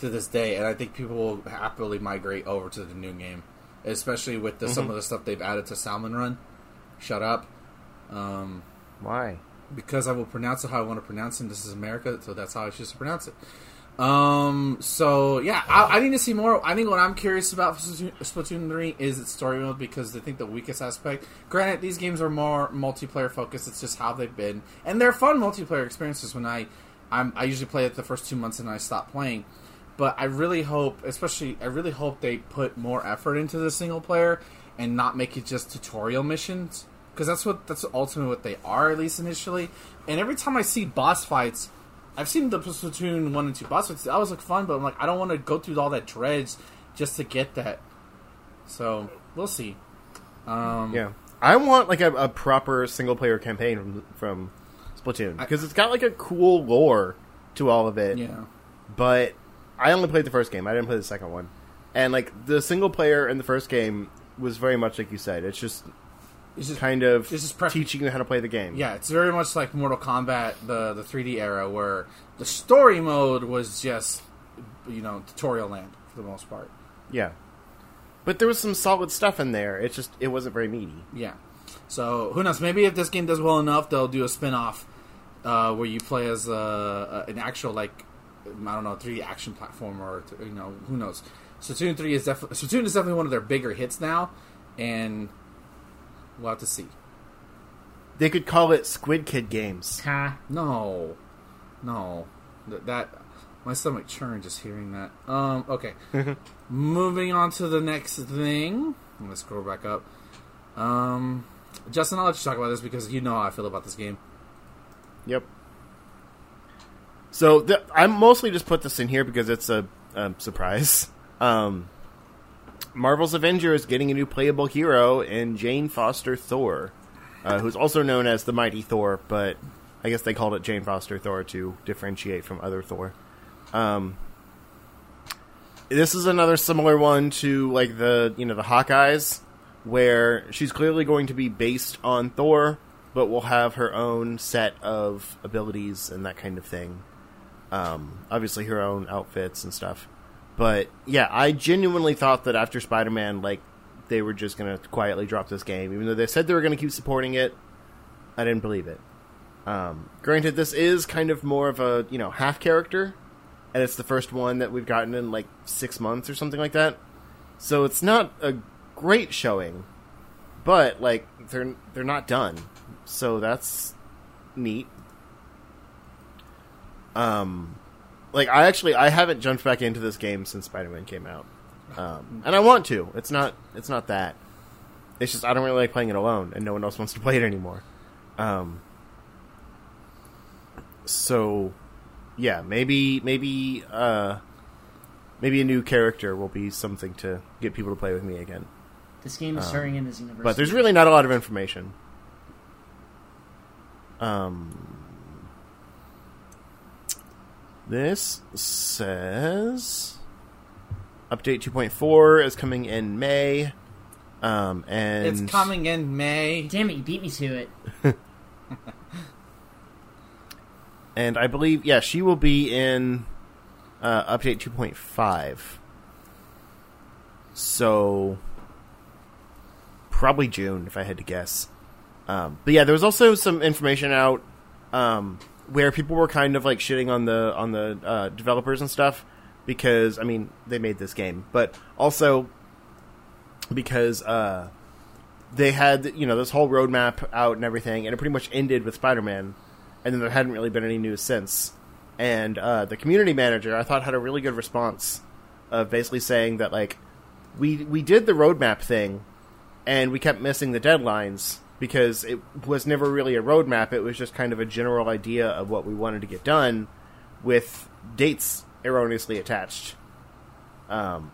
to this day, and I think people will happily migrate over to the new game, especially with the, some of the stuff they've added to Salmon Run. Shut up. Um, Why? because I will pronounce it how I want to pronounce it. This is America, so that's how I choose to pronounce it. Um. So yeah, I, I need to see more. I think what I'm curious about Splatoon, Splatoon three is its story mode because I think the weakest aspect. Granted, these games are more multiplayer focused. It's just how they've been, and they're fun multiplayer experiences. When I, I'm, I usually play it the first two months and I stop playing. But I really hope, especially, I really hope they put more effort into the single player and not make it just tutorial missions because that's what that's ultimately what they are at least initially. And every time I see boss fights, I've seen the Splatoon one and two boss fights. That was like fun, but I'm like I don't want to go through all that dreads just to get that. So we'll see. Um, Yeah, I want like a, a proper single player campaign from from Splatoon because it's got like a cool lore to all of it. yeah. But I only played the first game. I didn't play the second one. And like the single player in the first game was very much like you said. It's just It's just kind of It's just teaching you how to play the game. Yeah, it's very much like Mortal Kombat, the the 3D era, where the story mode was just, you know, tutorial land for the most part. Yeah. But there was some solid stuff in there. It's just it wasn't very meaty. Yeah. So who knows? Maybe if this game does well enough, they'll do a spin off uh, where you play as uh, an actual like I don't know 3D action platformer. or you know who knows. Splatoon three is definitely Splatoon is definitely one of their bigger hits now, and we'll have to see. They could call it Squid Kid Games. Ha. No, no, that, that my stomach churned just hearing that. Um, okay, moving on to the next thing. I'm gonna scroll back up. Um, Justin, I'll let you talk about this because you know how I feel about this game. Yep. So th- I mostly just put this in here because it's a, a surprise. Um, Marvel's Avenger is getting a new playable hero in Jane Foster Thor, uh, who's also known as the Mighty Thor, but I guess they called it Jane Foster Thor to differentiate from other Thor. Um, this is another similar one to like the you know the Hawkeyes, where she's clearly going to be based on Thor, but will have her own set of abilities and that kind of thing. Um, obviously, her own outfits and stuff. But yeah, I genuinely thought that after Spider Man, like they were just gonna quietly drop this game, even though they said they were gonna keep supporting it. I didn't believe it. Um, granted, this is kind of more of a you know half character, and it's the first one that we've gotten in like six months or something like that. So it's not a great showing, but like they're they're not done, so that's neat. Um, like I actually I haven't jumped back into this game since Spider Man came out, um, and I want to. It's not it's not that. It's just I don't really like playing it alone, and no one else wants to play it anymore. Um, so yeah, maybe maybe uh, maybe a new character will be something to get people to play with me again. This game is starting in this universe. But there's really not a lot of information. Um, this says update 2.4 is coming in May. Um, and It's coming in May. Damn it! You beat me to it. and I believe yeah, she will be in uh, update 2.5. So probably June if I had to guess. Um, but yeah, there was also some information out um, where people were kind of like shitting on the on the uh, developers and stuff because I mean they made this game, but also because uh, they had you know this whole roadmap out and everything, and it pretty much ended with Spider Man, and then there hadn't really been any news since. And uh, the community manager, I thought, had a really good response of basically saying that like we we did the roadmap thing, and we kept missing the deadlines because it was never really a roadmap. It was just kind of a general idea of what we wanted to get done, with dates erroneously attached, um,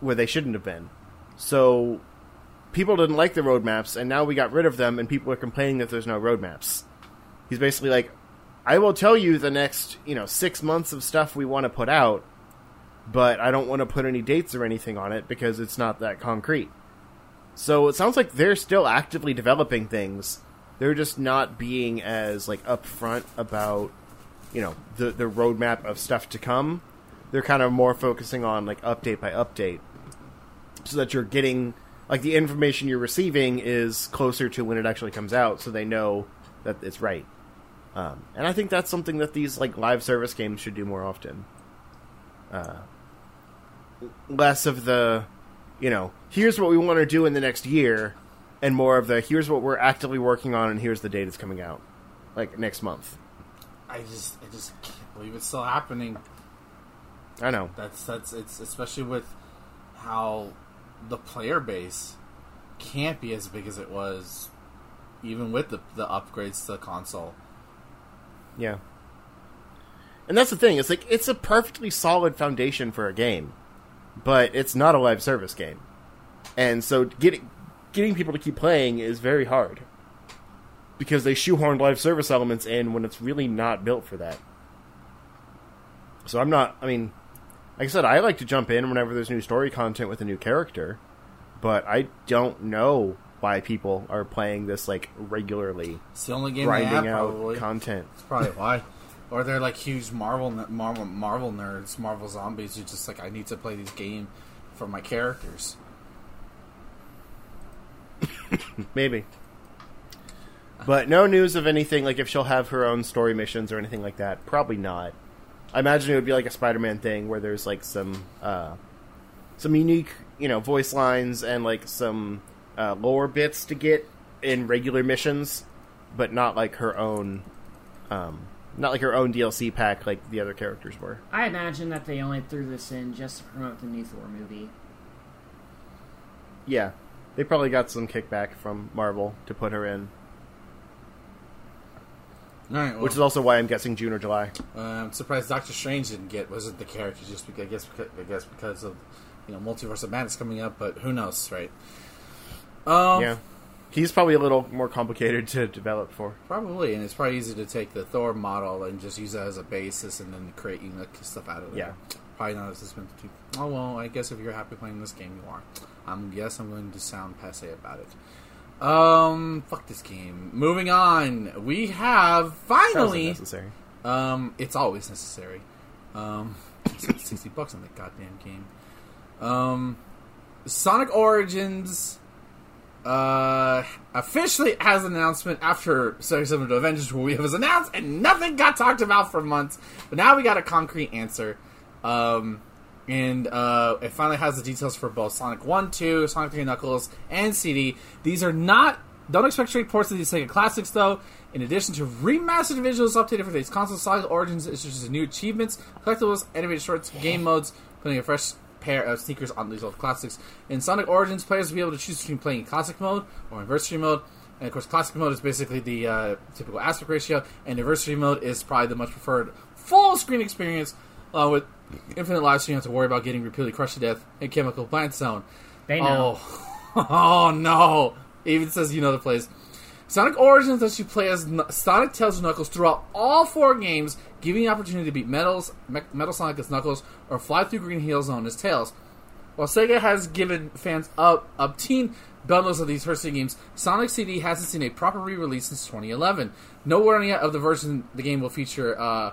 where they shouldn't have been. So people didn't like the roadmaps, and now we got rid of them, and people are complaining that there's no roadmaps. He's basically like, I will tell you the next, you know, six months of stuff we want to put out, but I don't want to put any dates or anything on it because it's not that concrete. So it sounds like they're still actively developing things. They're just not being as like upfront about, you know, the the roadmap of stuff to come. They're kind of more focusing on like update by update, so that you're getting like the information you're receiving is closer to when it actually comes out, so they know that it's right. Um, and I think that's something that these like live service games should do more often. Uh, less of the, you know, here's what we want to do in the next year, and more of the here's what we're actively working on, and here's the date it's coming out, like next month. I just, I just can't believe it's still happening. I know. That's that's it's especially with how the player base can't be as big as it was, even with the the upgrades to the console. Yeah. And that's the thing. It's like it's a perfectly solid foundation for a game, but it's not a live service game, and so getting getting people to keep playing is very hard because they shoehorn live service elements in when it's really not built for that. So I'm not. I mean, like I said, I like to jump in whenever there's new story content with a new character, but I don't know why people are playing this like regularly, It's the only game grinding out probably. content. That's probably why. Or they're like huge Marvel Marvel Marvel nerds, Marvel zombies who just like I need to play this game for my characters. Maybe. But no news of anything like if she'll have her own story missions or anything like that. Probably not. I imagine it would be like a Spider-Man thing where there's like some uh, some unique, you know, voice lines and like some uh, lore bits to get in regular missions, but not like her own, um, not like her own DLC pack like the other characters were. I imagine that they only threw this in just to promote the new Thor movie. Yeah, they probably got some kickback from Marvel to put her in, All right, well, which is also why I'm guessing June or July. uh, I'm surprised Doctor Strange didn't get was it the character just because I guess because, I guess because of you know Multiverse of Madness coming up, but who knows, right? Um, yeah, he's probably a little more complicated to develop for. Probably, and it's probably easy to take the Thor model and just use that as a basis, and then create you know, stuff out of it. Yeah. Probably not as expensive. too. Oh well, I guess if you're happy playing this game, you are. I um, guess I'm going to sound passe about it. Um, fuck this game. Moving on, we have finally. unnecessary. Um, it's always necessary. Um, sixty bucks on that goddamn game. Um, Sonic Origins uh, officially has an announcement after Sonic 7 to Avengers where it was announced and nothing got talked about for months. But now we got a concrete answer. Um, and uh, it finally has the details for both Sonic 1, 2, Sonic 3 Knuckles, and CD. These are not. Don't expect straight ports of these Sega classics, though. In addition to remastered visuals updated for these consoles, Sonic Origins introduces new achievements, collectibles, animated shorts, game modes, putting a fresh pair of sneakers on these old classics. In Sonic Origins, players will be able to choose between playing classic mode or anniversary mode. And of course, classic mode is basically the uh, typical aspect ratio, and anniversary mode is probably the much preferred full screen experience uh, with infinite lives, so you don't have to worry about getting repeatedly crushed to death in Chemical Plant Zone. They know. Oh, oh no! It even says you know the place. Sonic Origins lets you play as Sonic, Tails, and Knuckles throughout all four games, giving you the opportunity to beat Metals, Me- Metal Sonic as Knuckles, or fly through Green Hill Zone as Tails. While Sega has given fans up obtain bundles of these first three games, Sonic CD hasn't seen a proper re-release since 2011. No word yet of the version the game will feature uh,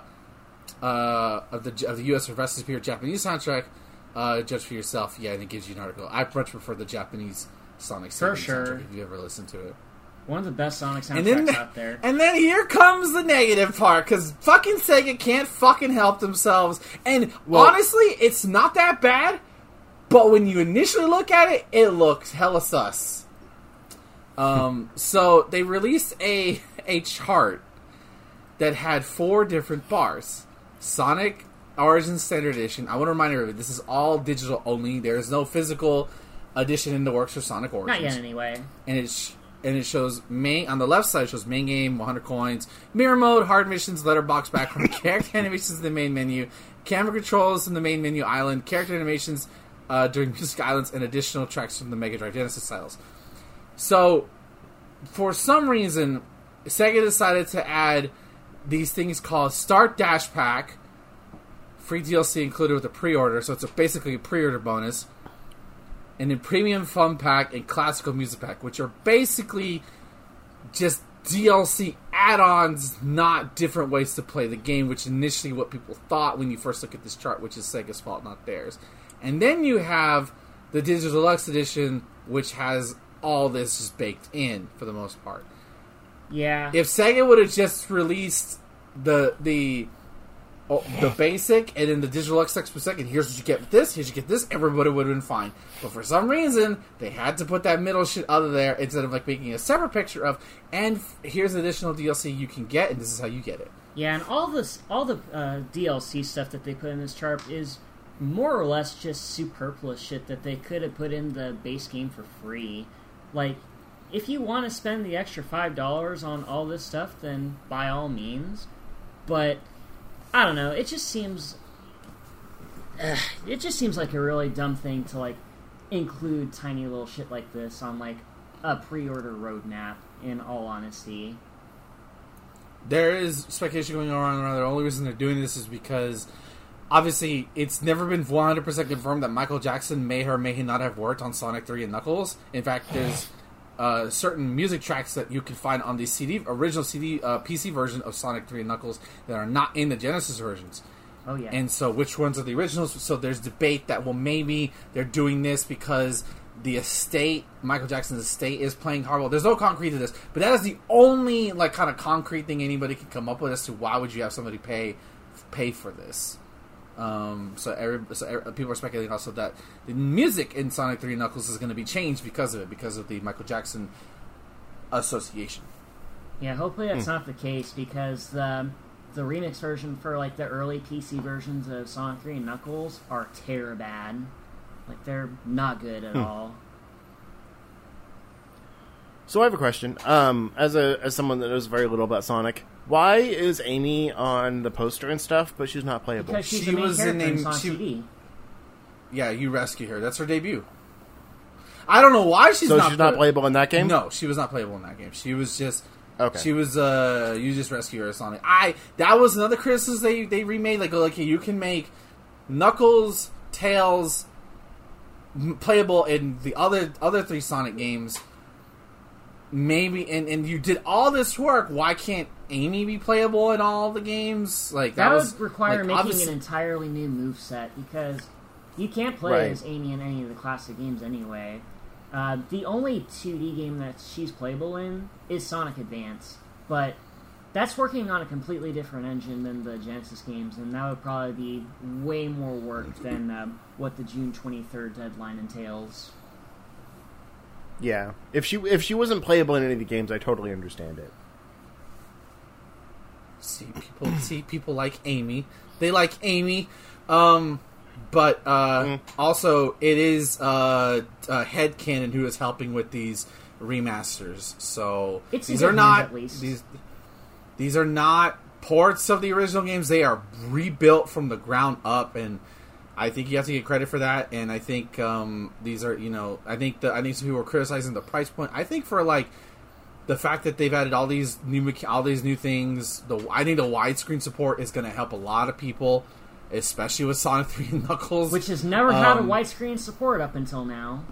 uh, of the of the U.S. or versus superior Japanese soundtrack. Uh, judge for yourself. Yeah, and it gives you an article. I much prefer the Japanese Sonic CD For sure. soundtrack if you ever listened to it. One of the best Sonic soundtracks And then, out there. and then here comes the negative part because fucking Sega can't fucking help themselves. And Well- honestly, it's not that bad. But when you initially look at it, it looks hella sus. Um, so they released a a chart that had four different bars. Sonic Origins Standard Edition. I want to remind everybody, this is all digital only. There is no physical edition in the works for Sonic Origins Not yet, anyway. and it sh- and it shows main on the left side shows main game 100 coins mirror mode hard missions letterbox background character animations in the main menu camera controls in the main menu island character animations uh, during music islands and additional tracks from the mega drive genesis titles. So for some reason sega decided to add these things called start dash pack free dlc included with a pre-order so it's a, basically a pre-order bonus and then premium fun pack and classical music pack, which are basically just DLC add-ons, not different ways to play the game. Which initially what people thought when you first look at this chart, which is Sega's fault, not theirs. And then you have the Digital Deluxe Edition, which has all this just baked in for the most part. Yeah. If Sega would have just released the the oh, the basic and then the digital X per second, here's what you get with this, here's what you get this, everybody would have been fine. But for some reason, they had to put that middle shit other there instead of like making a separate picture of, and here's additional DLC you can get, and this is how you get it. Yeah, and all this, all the uh, DLC stuff that they put in this chart is more or less just superfluous shit that they could have put in the base game for free. Like, if you want to spend the extra five dollars on all this stuff, then by all means. But I don't know. It just seems, Ugh, it just seems like a really dumb thing to like include tiny little shit like this on like a pre-order roadmap. In all honesty, There is speculation going on around. The only reason they're doing this is because obviously it's never been 100% confirmed that Michael Jackson may or may not have worked on Sonic 3 and Knuckles. In fact, there's uh, certain music tracks that you can find on the CD original CD uh, PC version of Sonic 3 and Knuckles that are not in the Genesis versions. Oh yeah. And so, which ones are the originals? So there's debate that well, maybe they're doing this because the estate, Michael Jackson's estate, is playing hardball. There's no concrete to this, but that is the only like kind of concrete thing anybody can come up with as to why would you have somebody pay pay for this. Um, so, every, so every, people are speculating also that the music in Sonic 3 Knuckles is going to be changed because of it, because of the Michael Jackson association. yeah, hopefully that's not the case because the the remix version for like the early PC versions of Sonic 3 and Knuckles are terror bad. Like they're not good at all. So I have a question. Um, as a as someone that knows very little about Sonic, why is Amy on the poster and stuff, but she's not playable? Because she's She the main was in in a- Sonic she- CD. Yeah, you rescue her. That's her debut. I don't know why she's not. so not. she's not play- playable in that game. No, she was not playable in that game. She was just. Okay. She was. uh You just rescue her, Sonic. I. That was another criticism they they remade. Like, like you can make Knuckles, Tails playable in the other other three Sonic games. Maybe and and you did all this work. Why can't Amy be playable in all the games? Like that, That, was would require like, making obviously- an entirely new move set because you can't play Right. as Amy in any of the classic games anyway. Uh, the only 2D game that she's playable in is Sonic Advance, but that's working on a completely different engine than the Genesis games, and that would probably be way more work than um, what the June 23rd deadline entails. Yeah. If she if she wasn't playable in any of the games, I totally understand it. See people see people like Amy. They like Amy. Um but uh Mm. also it is uh, uh Headcannon who is helping with these remasters. So It's these are not at least. these these are not ports of the original games. They are rebuilt from the ground up and I think you have to get credit for that, and I think um, these are, you know, I think the I think some people were criticizing the price point. I think for like the fact that they've added all these new all these new things, the I think the widescreen support is going to help a lot of people, especially with Sonic Three and Knuckles, Which has never had a Um, widescreen support up until now.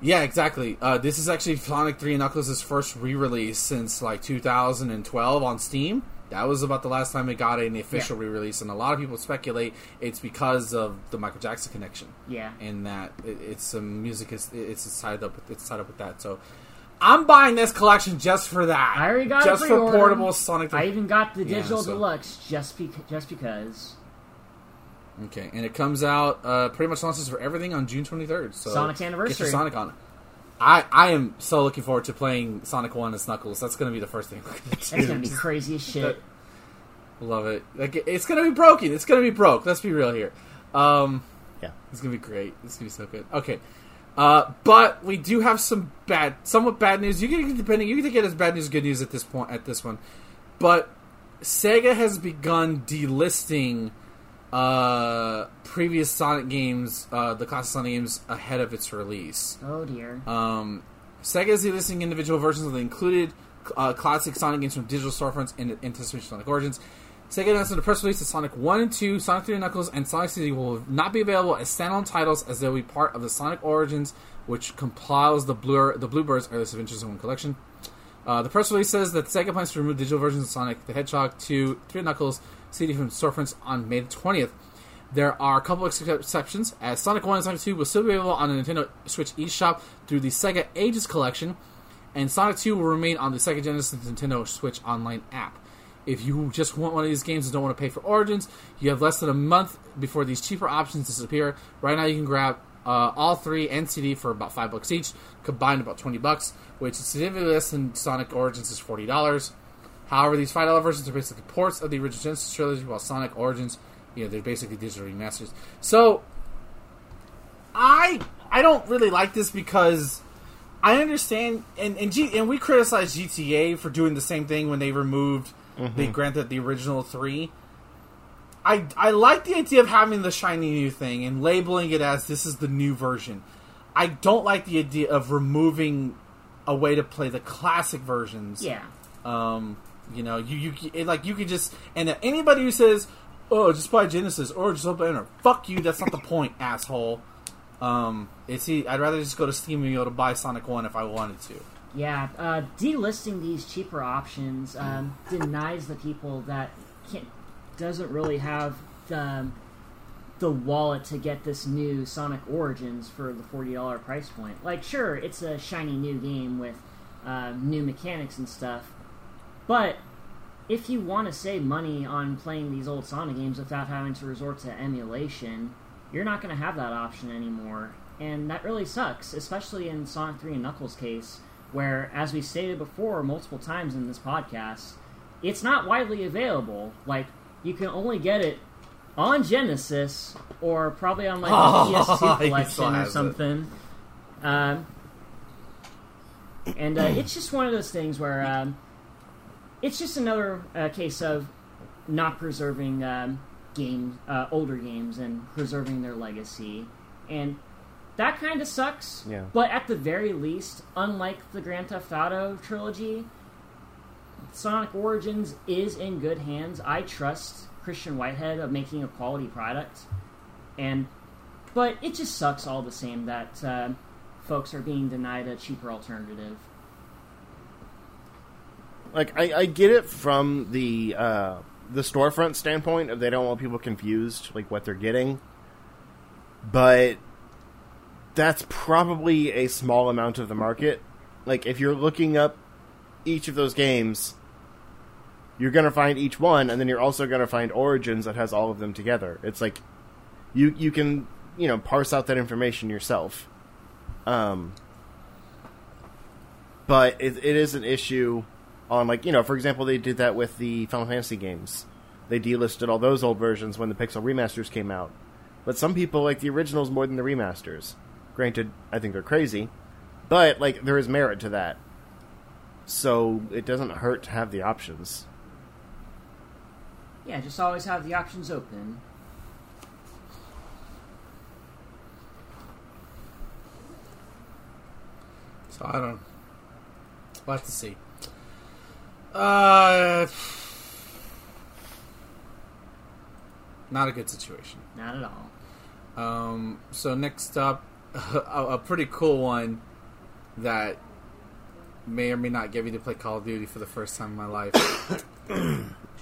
yeah, exactly. Uh, this is actually Sonic Three and Knuckles' first re-release since like 2012 on Steam. That was about the last time it got an official Yeah. re-release, and a lot of people speculate it's because of the Michael Jackson connection. Yeah. and that it, it's some music is it's tied up with, it's tied up with that. So I'm buying this collection just for that. I already got just it for pre-ordered. portable Sonic. 3. I even got the Yeah, digital so- deluxe just bec- just because Okay, and it comes out uh, pretty much launches for everything on June 23rd. So Sonic's Get anniversary. your Sonic on it. I, I am so looking forward to playing Sonic One as Knuckles. That's going to be the first thing. we're gonna That's do. gonna be crazy as shit. Love it. Like it- it's going to be broken. It's going to be broke. Let's be real here. Um, Yeah. It's gonna be great. It's gonna be so good. Okay, uh, but we do have some bad, somewhat bad news. You can depending, you can it as bad news, good news at this point. At this one, but Sega has begun delisting uh, previous Sonic games, uh, the classic Sonic games, ahead of its release. Oh dear. Um, Sega is delisting individual versions of the included uh, classic Sonic games from digital storefronts in anticipation of Sonic Origins. Sega announced a press release that Sonic 1 and 2, Sonic 3 and Knuckles, and Sonic CD will not be available as standalone titles as they will be part of the Sonic Origins, which compiles the Blur the Bluebirds Earliest Adventures in one collection. Uh, the press release says that Sega plans to remove digital versions of Sonic the Hedgehog 2, 3 Knuckles CD from storefronts on May the 20th. There are a couple of exceptions, as Sonic 1 and Sonic 2 will still be available on the Nintendo Switch eShop through the Sega Ages collection, and Sonic 2 will remain on the Sega Genesis Nintendo Switch online app. If you just want one of these games and don't want to pay for Origins, you have less than a month before these cheaper options disappear. Right now, you can grab uh, all three and CD for about five bucks each, combined about twenty bucks, which is significantly less than Sonic Origins is forty dollars. However, these five dollar versions are basically ports of the original Genesis trilogy, while Sonic Origins, you know, they're basically digital remasters. So, I I don't really like this because I understand, and and, G, and we criticize GTA for doing the same thing when they removed they granted the original three. I I like the idea of having the shiny new thing and labeling it as this is the new version. I don't like the idea of removing a way to play the classic versions. Yeah. Um, you know, you you it, like you could just and anybody who says, "Oh, just buy Genesis or just open Banner." Fuck you. That's not the point, asshole. Um, it's I'd rather just go to Steam and be able to buy Sonic One if I wanted to. Yeah, uh, delisting these cheaper options um, denies the people that can't, doesn't really have the, the wallet to get this new Sonic Origins for the forty dollar price point. Like, sure, it's a shiny new game with uh, new mechanics and stuff, but if you want to save money on playing these old Sonic games without having to resort to emulation, you're not going to have that option anymore, and that really sucks, especially in Sonic Three and Knuckles' case where, as we stated before multiple times in this podcast, it's not widely available. Like, you can only get it on Genesis or probably on like a PS2 collection or something. Um, and uh, it's just one of those things where um, it's just another uh, case of not preserving um, game, uh, older games, and preserving their legacy. And that kind of sucks. Yeah. But at the very least, unlike the Grand Theft Auto trilogy, Sonic Origins is in good hands. I trust Christian Whitehead of making a quality product, and but it just sucks all the same that uh, folks are being denied a cheaper alternative. Like I, I get it from the uh, the storefront standpoint of they don't want people confused like what they're getting, but that's probably a small amount of the market. Like if you're looking up each of those games, you're going to find each one and then you're also going to find Origins that has all of them together. It's like you you can, you know, parse out that information yourself. Um but it, it is an issue on like, you know, for example, they did that with the Final Fantasy games. They delisted all those old versions when the Pixel remasters came out. But some people like the originals more than the remasters. Granted, I think they're crazy, but like there is merit to that. So it doesn't hurt to have the options. Yeah, just always have the options open. So I don't. We'll have to see. Uh, not a good situation. Not at all. Um, so next up, a, a pretty cool one that may or may not get me to play Call of Duty for the first time in my life.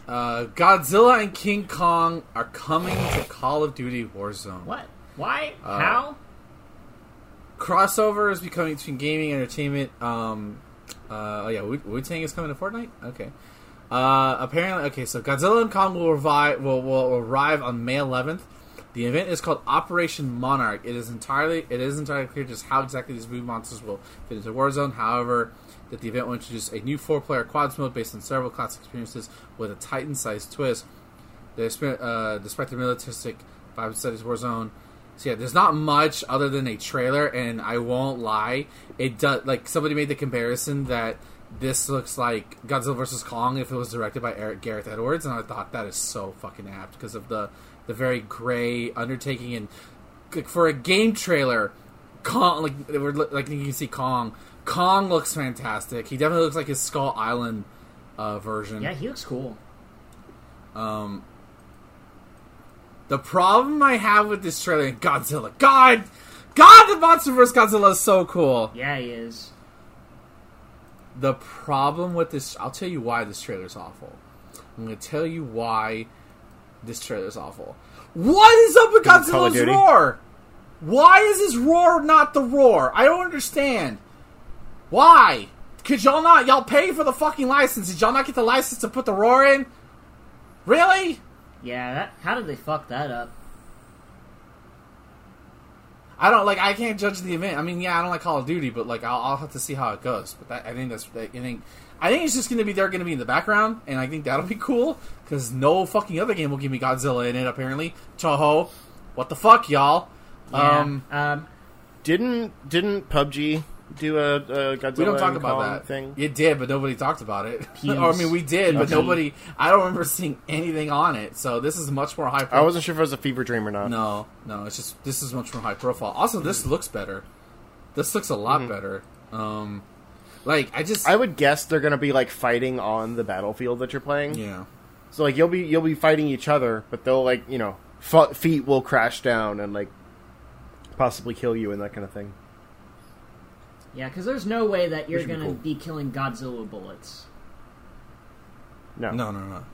uh, Godzilla and King Kong are coming to Call of Duty Warzone. What? Why? Uh, How? Crossover is becoming between gaming and entertainment. Um, uh, oh yeah, Wu Tang is coming to Fortnite. Okay. Uh, apparently, okay. So Godzilla and Kong will revive will, will arrive on May 11th. The event is called Operation Monarch. It is entirely it is entirely clear just how exactly these movie monsters will fit into Warzone. However, that the event will introduce a new four-player quads mode based on several classic experiences with a Titan-sized twist. The, uh, despite the militaristic vibe studies Warzone. So yeah, there's not much other than a trailer, and I won't lie, it does. Like somebody made the comparison that this looks like Godzilla vs Kong if it was directed by Eric Gareth Edwards, and I thought that is so fucking apt because of the the very gray undertaking and like, for a game trailer, Kong like like you can see Kong. Kong looks fantastic. He definitely looks like his Skull Island uh, version. Yeah, he looks cool. Um, the problem I have with this trailer, Godzilla, God, God, the Monster vs. Godzilla is so cool. Yeah, he is. The problem with this, I'll tell you why this trailer is awful. I'm going to tell you why this trailer is awful. What is up with Godzilla's roar? Why is his roar not the roar? I don't understand. Why? Could y'all not? Y'all pay for the fucking license. Did y'all not get the license to put the roar in? Really? Yeah, that, how did they fuck that up? I don't like. I can't judge the event. I mean, yeah, I don't like Call of Duty, but like, I'll, I'll have to see how it goes. But that, I think that's. I think. I think it's just going to be they're going to be in the background, and I think that'll be cool because no fucking other game will give me Godzilla in it. Apparently, Toho, what the fuck, y'all? Yeah. Um, um, Didn't didn't PUBG do a, a Godzilla we don't talk about Kong that thing? It did, but nobody talked about it. Or, I mean, we did, but nobody. I don't remember seeing anything on it. So this is much more high. profile. I wasn't sure if it was a fever dream or not. No, no, it's just this is much more high profile. Also, this looks better. This looks a lot better. Um, like I just I would guess they're going to be like fighting on the battlefield that you're playing. yeah. So like you'll be you'll be fighting each other, but they'll like you know f- feet will crash down and like possibly kill you and that kind of thing. Yeah, because there's no way that you're Which would be gonna cool. be killing Godzilla bullets. No, No, no, no.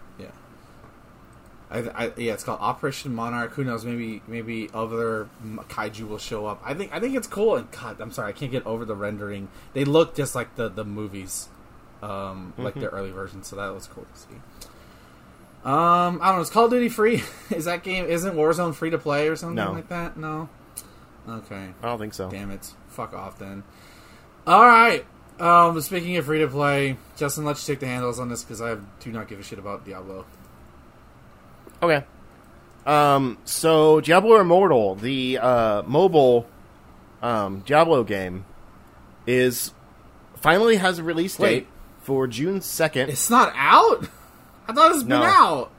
Yeah. I, I, yeah, it's called Operation Monarch. Who knows? Maybe, maybe other kaiju will show up. I think, I think it's cool. And God, I'm sorry, I can't get over the rendering. They look just like the the movies, um, like Mm-hmm. their early versions. So that was cool to see. Um, I don't know. Is Call of Duty free? Is that game? Isn't Warzone free to play or something No. like that? No. Okay. I don't think so. Damn it. Fuck off then. All right. Um, speaking of free to play, Justin, let's take the handles on this because I do not give a shit about Diablo. Okay. Um, so Diablo Immortal, the uh, mobile um, Diablo game, is finally has a release Wait. date for June second. It's not out. I thought it's No. been out.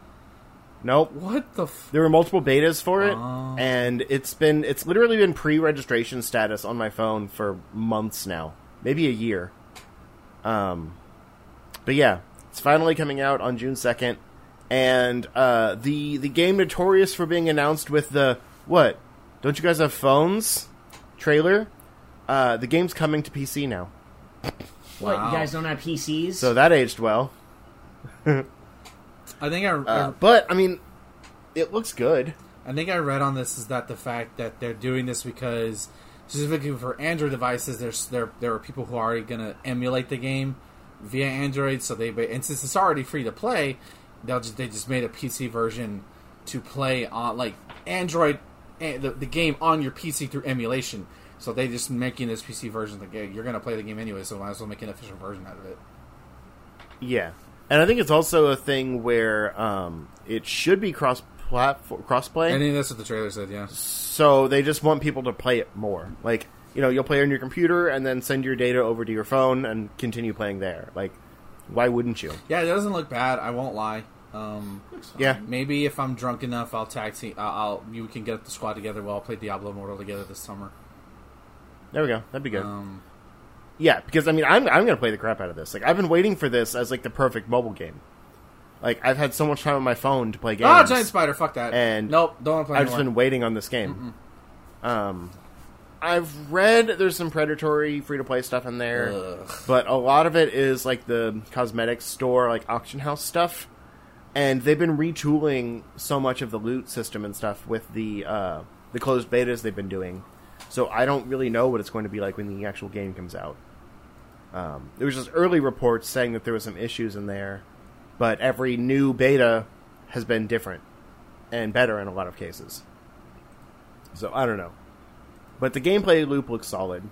Nope. What the? F- There were multiple betas for it, Oh. and it's been it's literally been pre-registration status on my phone for months now, maybe a year. Um, but yeah, it's finally coming out on June second, and uh, the the game notorious for being announced with the what? Don't you guys have phones? Trailer. Uh, the game's coming to PC now, What, Wow. you guys don't have PCs? so that aged well. I think I, Uh, but I mean, it looks good. I think I read on this is that the fact that they're doing this because specifically for Android devices, there's there there are people who are already going to emulate the game via Android. So they and since it's already free to play, they'll just they just made a PC version to play on like Android eh, the, the game on your PC through emulation. So they just making this PC version of the game. You're going to play the game anyway, so might as well make an official version out of it. Yeah, and I think it's also a thing where um, it should be cross platform cross I think that's what the trailer said. Yeah. So they just want people to play it more. Like you know, you'll play on your computer and then send your data over to your phone and continue playing there. Like, why wouldn't you? Yeah, it doesn't look bad. I won't lie. Um, Yeah, maybe if I'm drunk enough, I'll tag team. I'll, I'll you can get the squad together. We'll all play Diablo Immortal together this summer. there we go. That'd be good. Um, yeah, because I mean, I'm I'm gonna play the crap out of this. Like, I've been waiting for this as like the perfect mobile game. Like, I've had so much time on my phone to play games. oh, Giant Spider, fuck that. And nope, don't want to play I've just been waiting on this game. Um, I've read there's some predatory free to play stuff in there, Ugh. but a lot of it is like the cosmetics store, like auction house stuff. And they've been retooling so much of the loot system and stuff with the uh, the closed betas they've been doing. So I don't really know what it's going to be like when the actual game comes out. Um, there was just early reports saying that there was some issues in there, but every new beta has been different and better in a lot of cases. So I don't know, but the gameplay loop looks solid.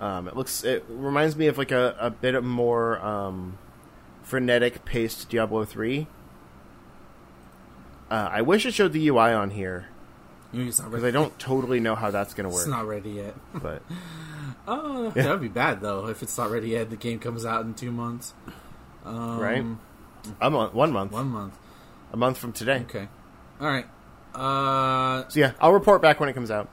Um, it looks it reminds me of like a, a bit more um, frenetic paced Diablo three. Uh, I wish it showed the UI on here Maybe it's not because. I don't totally know how that's going to work. It's not ready yet. But Oh, that would be bad though if it's not ready yet. The game comes out in two months. Um, Right. a month, one month, One month. a month from today. Okay. All right. Uh, So yeah, I'll report back when it comes out.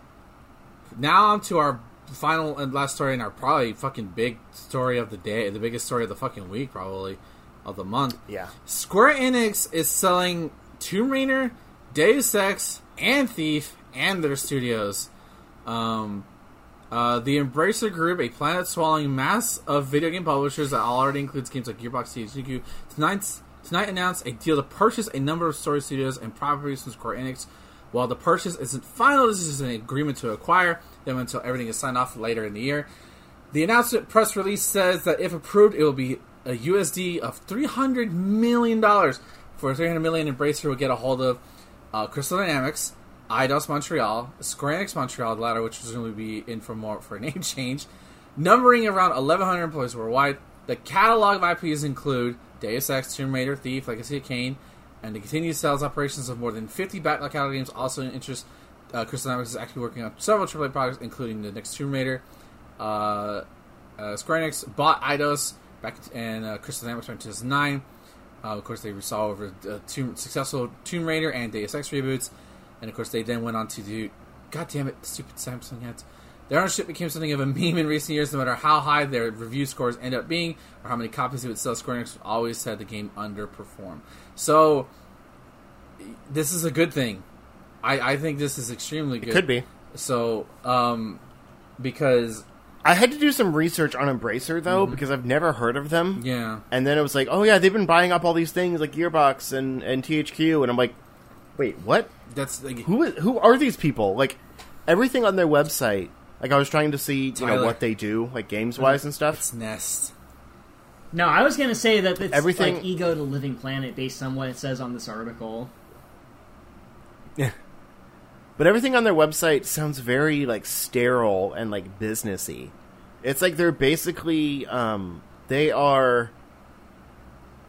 Now on to our final and last story and our probably fucking big story of the day, the biggest story of the fucking week, probably of the month. Yeah. Square Enix is selling Tomb Raider, Deus Ex, and Thief, and their studios. Um, uh, the Embracer Group, a planet-swallowing mass of video game publishers that already includes games like Gearbox, THQ, tonight tonight announced a deal to purchase a number of story studios and properties from Square Enix. While the purchase isn't final, this is an agreement to acquire them until everything is signed off later in the year. The announcement press release says that if approved, it will be a USD of three hundred million dollars. For three hundred million, Embracer will get a hold of uh, Crystal Dynamics, Eidos Montreal, Square Enix Montreal, the latter which presumably be in for more for a name change, numbering around eleven hundred employees worldwide. The catalog of IPs include Deus Ex, Tomb Raider, Thief, Legacy of Kain, and the continued sales operations of more than fifty backlog catalog games. Also in interest, uh, Crystal Dynamics is actually working on several AAA products, including the next Tomb Raider. Uh, uh, Square Enix bought Eidos back in uh, Crystal Dynamics in 2009. Uh, of course, they saw over uh, two successful Tomb Raider and Deus Ex reboots, and of course, they then went on to do. God damn it, stupid Samsung ads. Their ownership became something of a meme in recent years. No matter how high their review scores end up being, or how many copies it would sell, Square Enix always said the game underperformed. So, this is a good thing. I, I think this is extremely good. It could be. So, um, because I had to do some research on Embracer though because I've never heard of them. Mm-hmm. yeah, And then it was like, oh yeah, they've been buying up all these things like Gearbox and, and THQ, and I'm like, wait, what? that's like, Who is, who are these people? Like everything on their website. Like I was trying to see, you know, what they do, like games wise and stuff. it's Nest. No, I was gonna say that it's Everything- like Ego to Living Planet based on what it says on this article. Yeah. But everything on their website sounds very like sterile and like businessy. It's like they're basically um they are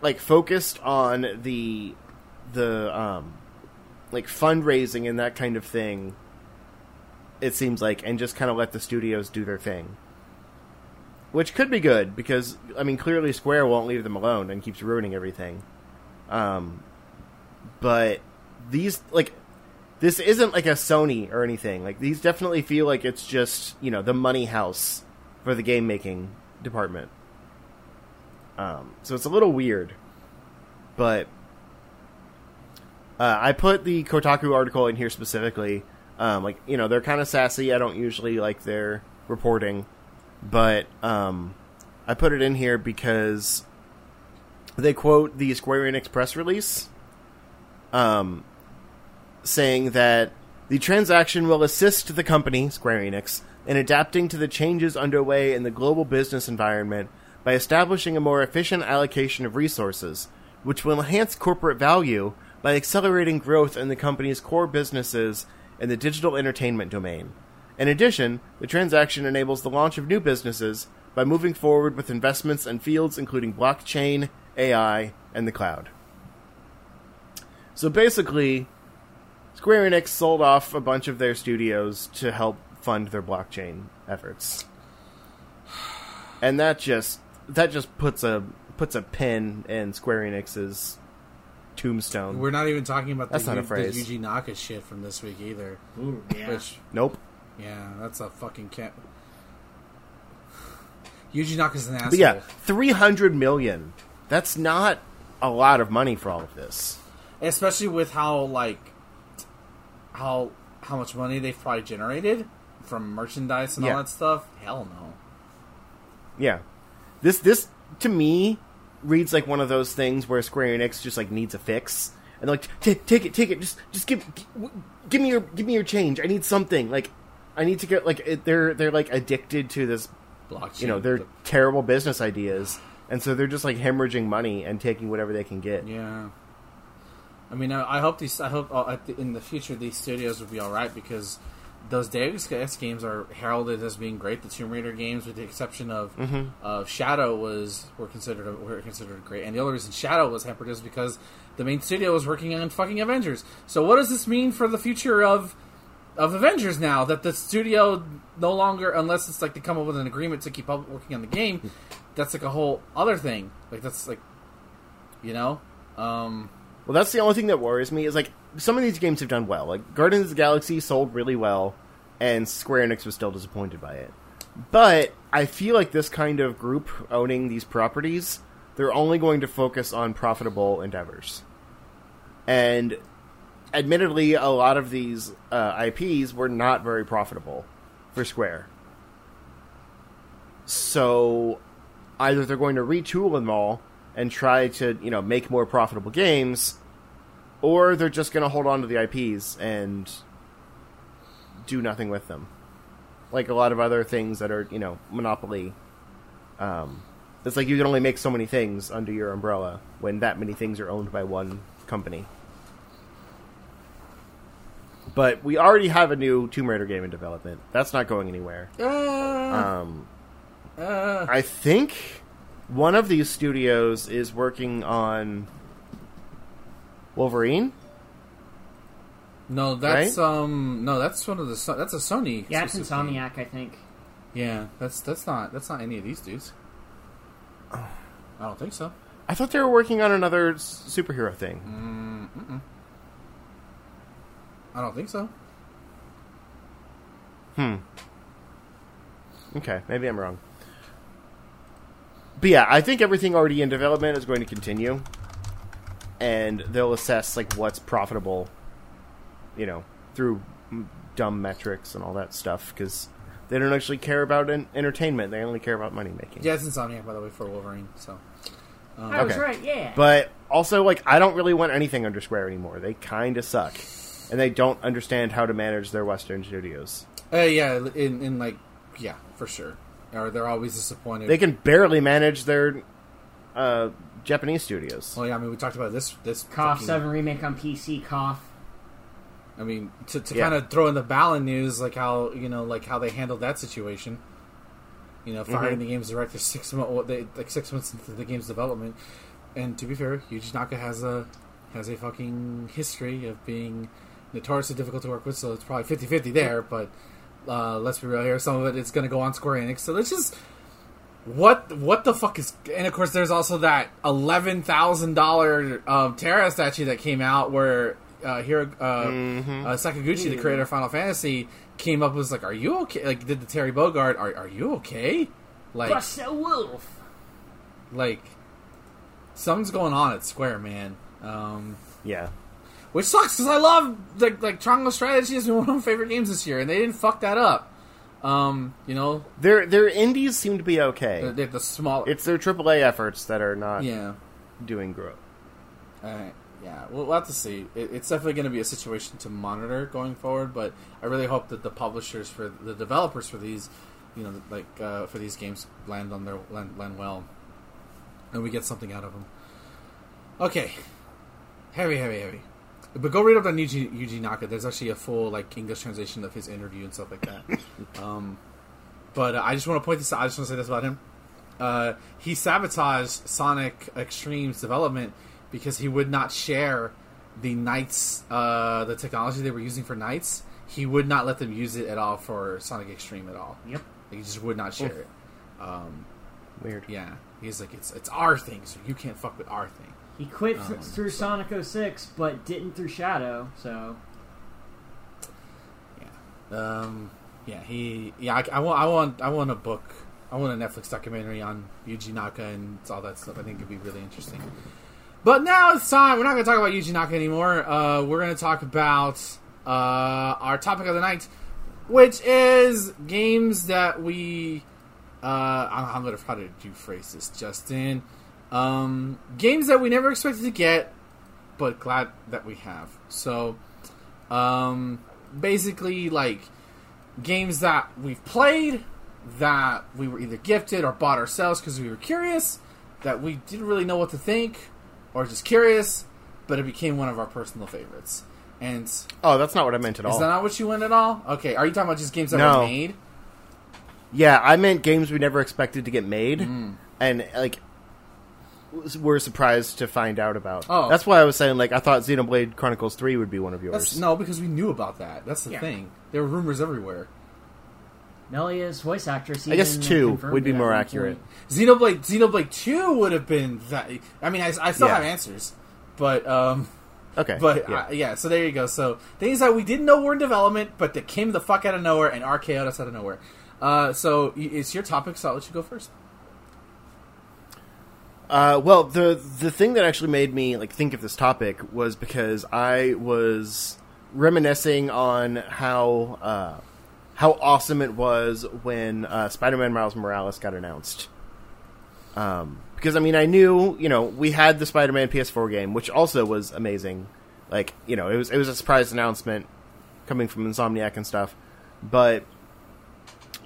like focused on the the um like fundraising and that kind of thing. It seems like and just kind of let the studios do their thing. Which could be good because I mean clearly Square won't leave them alone and keeps ruining everything. Um but these like this isn't like a Sony or anything. Like these definitely feel like it's just you know the money house for the game making department. Um, so it's a little weird, but uh, I put the Kotaku article in here specifically. Um, like you know they're kind of sassy. I don't usually like their reporting, but um, I put it in here because they quote the Square Enix press release. Um, saying that the transaction will assist the company, Square Enix, in adapting to the changes underway in the global business environment by establishing a more efficient allocation of resources, which will enhance corporate value by accelerating growth in the company's core businesses in the digital entertainment domain. In addition, the transaction enables the launch of new businesses by moving forward with investments in fields including blockchain, AI, and the cloud. So basically, Square Enix sold off a bunch of their studios to help fund their blockchain efforts. And that just that just puts a puts a pin in Square Enix's tombstone. We're not even talking about That's the, not a phrase. the Yuji Naka shit from this week either. Ooh, yeah. Which, nope. yeah, that's a fucking cat. Yuji Naka's an asshole. But yeah, 300 million. That's not a lot of money for all of this. especially with how like how how much money they've probably generated from merchandise and Yeah. all that stuff. Hell no. Yeah. This this to me reads like one of those things where Square Enix just like needs a fix. And like take it, take it, just just give g- give me your give me your change. I need something. Like I need to get like it, they're they're like addicted to this, Blockchain. you know, their terrible business ideas. And so they're just like hemorrhaging money and taking whatever they can get. Yeah. I mean, I, I hope these. I hope uh, at the, in the future these studios will be all right because those Deus Ex games are heralded as being great. The Tomb Raider games, with the exception of Mm-hmm. of Shadow, was were considered were considered great. And the only reason Shadow was hampered is because the main studio was working on fucking Avengers. So what does this mean for the future of of Avengers now that the studio no longer, unless it's like they come up with an agreement to keep up working on the game, that's like a whole other thing. Like that's like, you know, um, Well, that's the only thing that worries me is like some of these games have done well. Like Guardians of the Galaxy sold really well, and Square Enix was still disappointed by it. But I feel like this kind of group owning these properties, they're only going to focus on profitable endeavors. And admittedly, a lot of these uh, IPs were not very profitable for Square. So either they're going to retool them all and try to, you know, make more profitable games, or they're just going to hold on to the IPs and do nothing with them. Like a lot of other things that are, you know, monopoly. Um, it's like you can only make so many things under your umbrella when that many things are owned by one company. But we already have a new Tomb Raider game in development. That's not going anywhere. Um, uh, I think one of these studios is working on Wolverine. no, that's right? um, no, that's one of the So- that's a Sony. Yeah, it's. Insomniac, I think. Yeah, that's that's not that's not any of these dudes. I don't think so. I thought they were working on another s- superhero thing. Mm-mm. I don't think so. Hmm. Okay, maybe I'm wrong. But yeah, I think everything already in development is going to continue. and they'll assess like what's profitable, you know, through m- dumb metrics and all that stuff because they don't actually care about en- entertainment; they only care about money making. Yeah, it's Insomniac, by the way, for Wolverine. So, um, I was Okay. right. Yeah. But also, like, I don't really want anything under Square anymore. They kind of suck, and they don't understand how to manage their Western studios. uh, yeah, in in like, yeah, for sure. Or they're always disappointed. They can barely manage their uh, Japanese studios. Well, yeah, I mean, we talked about this. This Cough fucking- Seven remake on PC. Cough. I mean, to, to Yeah. kind of throw in the Balan news, like how you know, like how they handled that situation. You know, firing Mhm. the game's director six months, like six months into the game's development. And to be fair, Yuji Naka has a has a fucking history of being notoriously difficult to work with, so it's probably 50-50 there. But uh, let's be real here, some of it is going to go on Square Enix. So let's just what what the fuck is and of course there's also that eleven thousand dollar um, Terra statue that came out where uh, here uh, Mhm. uh, Sakaguchi, the creator of Final Fantasy, came up and was like, "Are you okay?" Like did the Terry Bogard, "Are are you okay?" Like Bust a wolf. like something's going on at Square, man. Um, Yeah. Which sucks because I love like like Triangle Strategy is one of my favorite games this year, and they didn't fuck that up. Um, you know, Their their indies seem to be okay. the, the, the small it's their AAA efforts that are not yeah. doing great. Uh, yeah, we'll, we'll have to see. It, it's definitely going to be a situation to monitor going forward, but I really hope that the publishers for the developers for these, you know, like uh, for these games land on their land, land well, and we get something out of them. Okay, heavy, heavy, heavy. But go read up on Yuji, Yuji Naka. There's actually a full like English translation of his interview and stuff like that. um, but uh, I just want to point this out. I just want to say this about him. Uh, he sabotaged Sonic X-treme's development because he would not share the Nights, uh, the technology they were using for Nights. He would not let them use it at all for Sonic X-treme at all. Yep. He just would not share it. Um, Weird. yeah, he's like, it's it's our thing, so you can't fuck with our thing. He quit Um, through Sonic 06, but didn't through Shadow. So Yeah. Um, yeah, he. Yeah, I, I want. I want. I want a book. I want a Netflix documentary on Yuji Naka and all that stuff. I think it'd be really interesting. But now it's time. We're not going to talk about Yuji Naka anymore. Uh, we're going to talk about uh, our topic of the night, which is games that we. Uh, I'm, I'm going to try to do phrase this, Justin. Um, games that we never expected to get, but glad that we have. So, um, basically, like games that we've played that we were either gifted or bought ourselves because we were curious, that we didn't really know what to think, or just curious, but it became one of our personal favorites. And Oh, that's not what I meant at all. Is that not what you meant at all? Okay, are you talking about just games that No. were made? yeah, I meant games we never expected to get made, Mm. and like were surprised to find out about. Oh. that's why I was saying like I thought Xenoblade Chronicles Three would be one of yours. That's, no, because we knew about that. That's the Yeah. thing. There were rumors everywhere. Melia's voice actress. I guess even two would be more one accurate. point. Xenoblade Xenoblade Two would have been that. I mean, I, I still Yeah. have answers, but um, Okay, But yeah. yeah. Uh, yeah, so there you go. So things that we didn't know were in development, but that came the fuck out of nowhere and RKO'd us out of nowhere. Uh, so y- it's your topic, so I'll let you go first. Uh, well, the the thing that actually made me like think of this topic was because I was reminiscing on how uh, how awesome it was when uh, Spider-Man Miles Morales got announced. Um, because I mean, I knew you know we had the Spider-Man PS4 game, which also was amazing. Like you know, it was it was a surprise announcement coming from Insomniac and stuff, but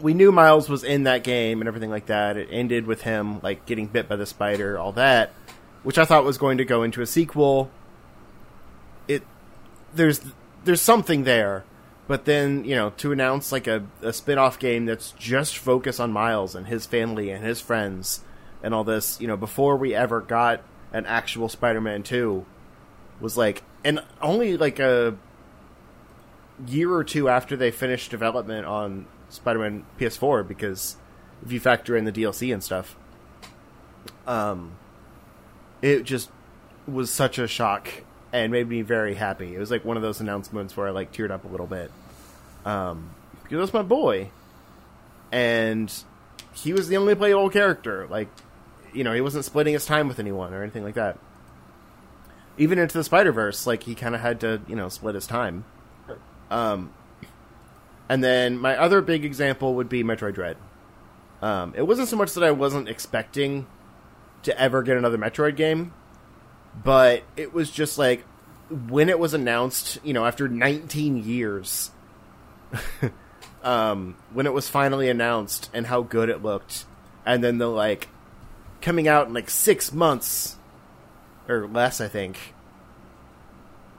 we knew Miles was in that game and everything like that. It ended with him like getting bit by the spider, all that, which I thought was going to go into a sequel. It there's there's something there, but then you know to announce like a, a spin-off game that's just focused on Miles and his family and his friends and all this, you know, before we ever got an actual Spider-Man two, was like, and only like a year or two after they finished development on Spider-Man PS4 because if you factor in the DLC and stuff, um, it just was such a shock and made me very happy. It was like one of those announcements where I like teared up a little bit, um, because that's my boy, and he was the only playable character. Like, you know, he wasn't splitting his time with anyone or anything like that. even into the Spider Verse, like he kind of had to you know split his time. Um, and then my other big example would be Metroid Dread. Um, it wasn't so much that I wasn't expecting to ever get another Metroid game, but it was just like when it was announced, you know, after 19 years, um, when it was finally announced and how good it looked, and then the like coming out in like six months or less, I think,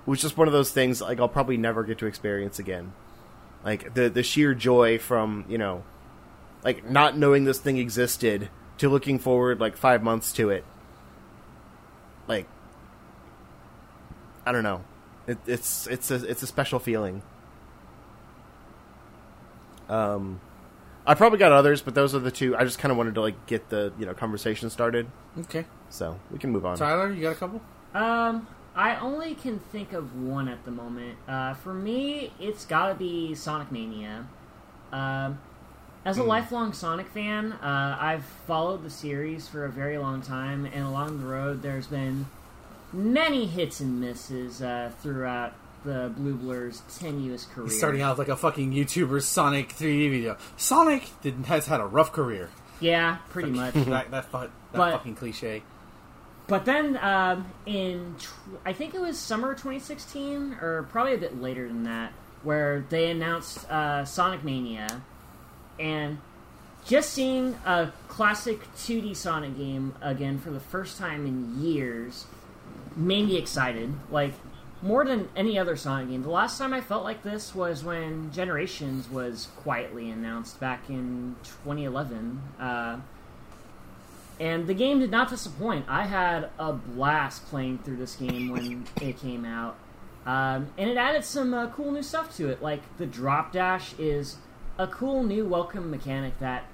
was just one of those things like I'll probably never get to experience again. Like the the sheer joy from you know, like not knowing this thing existed to looking forward like five months to it. Like I don't know. It, it's it's a it's a special feeling. Um, I probably got others, but those are the two. I just kind of wanted to like get the you know conversation started, Okay, so we can move on. Tyler, you got a couple? Um, I only can think of one at the moment. Uh, for me, it's got to be Sonic Mania. Um, as a lifelong Sonic fan, uh, I've followed the series for a very long time, and along the road, there's been many hits and misses uh, throughout the Blue Blur's tenuous career. He's starting out like a fucking YouTuber Sonic 3D video. Sonic did, has had a rough career. Yeah, pretty much. that that, fu- that But- fucking cliche. But then, um, in tw- I think it was summer 2016, or probably a bit later than that, where they announced uh, Sonic Mania, and just seeing a classic 2D Sonic game again for the first time in years made me excited. Like more than any other Sonic game. The last time I felt like this was when Generations was quietly announced back in 2011. Uh, and the game did not disappoint. I had a blast playing through this game when it came out. Um, and it added some uh, cool new stuff to it. Like the drop dash is a cool new welcome mechanic that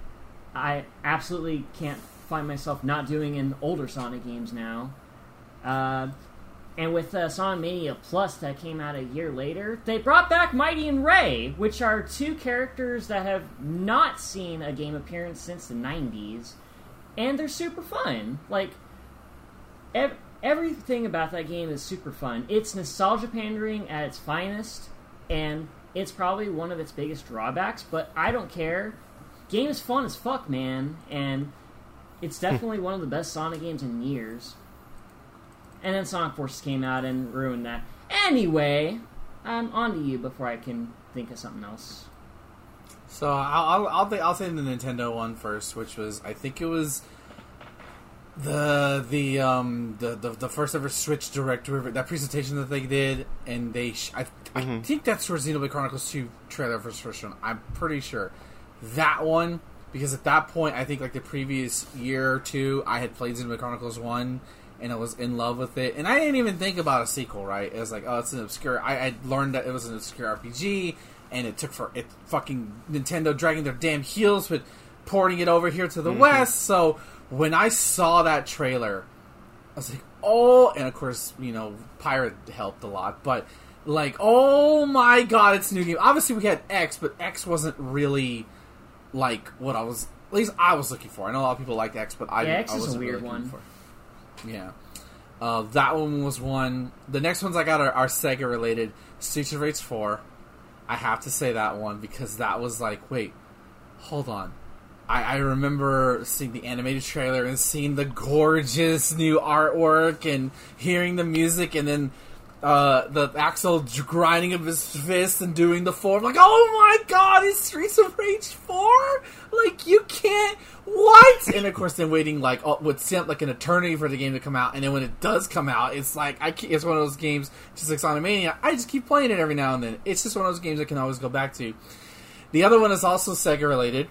I absolutely can't find myself not doing in older Sonic games now. Uh, and with uh, Sonic Mania Plus that came out a year later, they brought back Mighty and Ray, which are two characters that have not seen a game appearance since the 90s and they're super fun. Like ev- everything about that game is super fun. It's nostalgia pandering at its finest, and it's probably one of its biggest drawbacks. But I don't care. Game is fun as fuck, man, and it's definitely one of the best Sonic games in years. And then Sonic Forces came out and ruined that. Anyway, um, on to you before I can think of something else. So I'll I'll I'll, th- I'll say the Nintendo one first, which was I think it was the the um the the, the first ever Switch Direct that presentation that they did, and they sh- I, I think that's where Xenoblade Chronicles Two trailer for first shown. I'm pretty sure that one because at that point I think like the previous year or two I had played Xenoblade Chronicles One. And I was in love with it, and I didn't even think about a sequel. Right? It was like, oh, it's an obscure. I, I learned that it was an obscure RPG, and it took for it fucking Nintendo dragging their damn heels with porting it over here to the west. So when I saw that trailer, I was like, oh, and of course, you know, Pirate helped a lot, but like, oh my god, it's a new game. Obviously, we had X, but X wasn't really like what I was. At least I was looking for. I know a lot of people liked X, but I, Yeah, X I is a weird really one. For. Yeah. Uh, that one was one. The next ones I got are, are Sega related. Streets of Rage 4. I have to say that one because that was like, wait, hold on. I, I remember seeing the animated trailer and seeing the gorgeous new artwork and hearing the music and then uh, the Axel grinding of his fist and doing the form. Like, oh my god, it's Streets of Rage 4? Like, you can't. What? And of course, then waiting like oh, what seemed like an eternity for the game to come out, and then when it does come out, it's like I it's one of those games, just like Sonic Mania. I just keep playing it every now and then. It's just one of those games I can always go back to. The other one is also Sega related.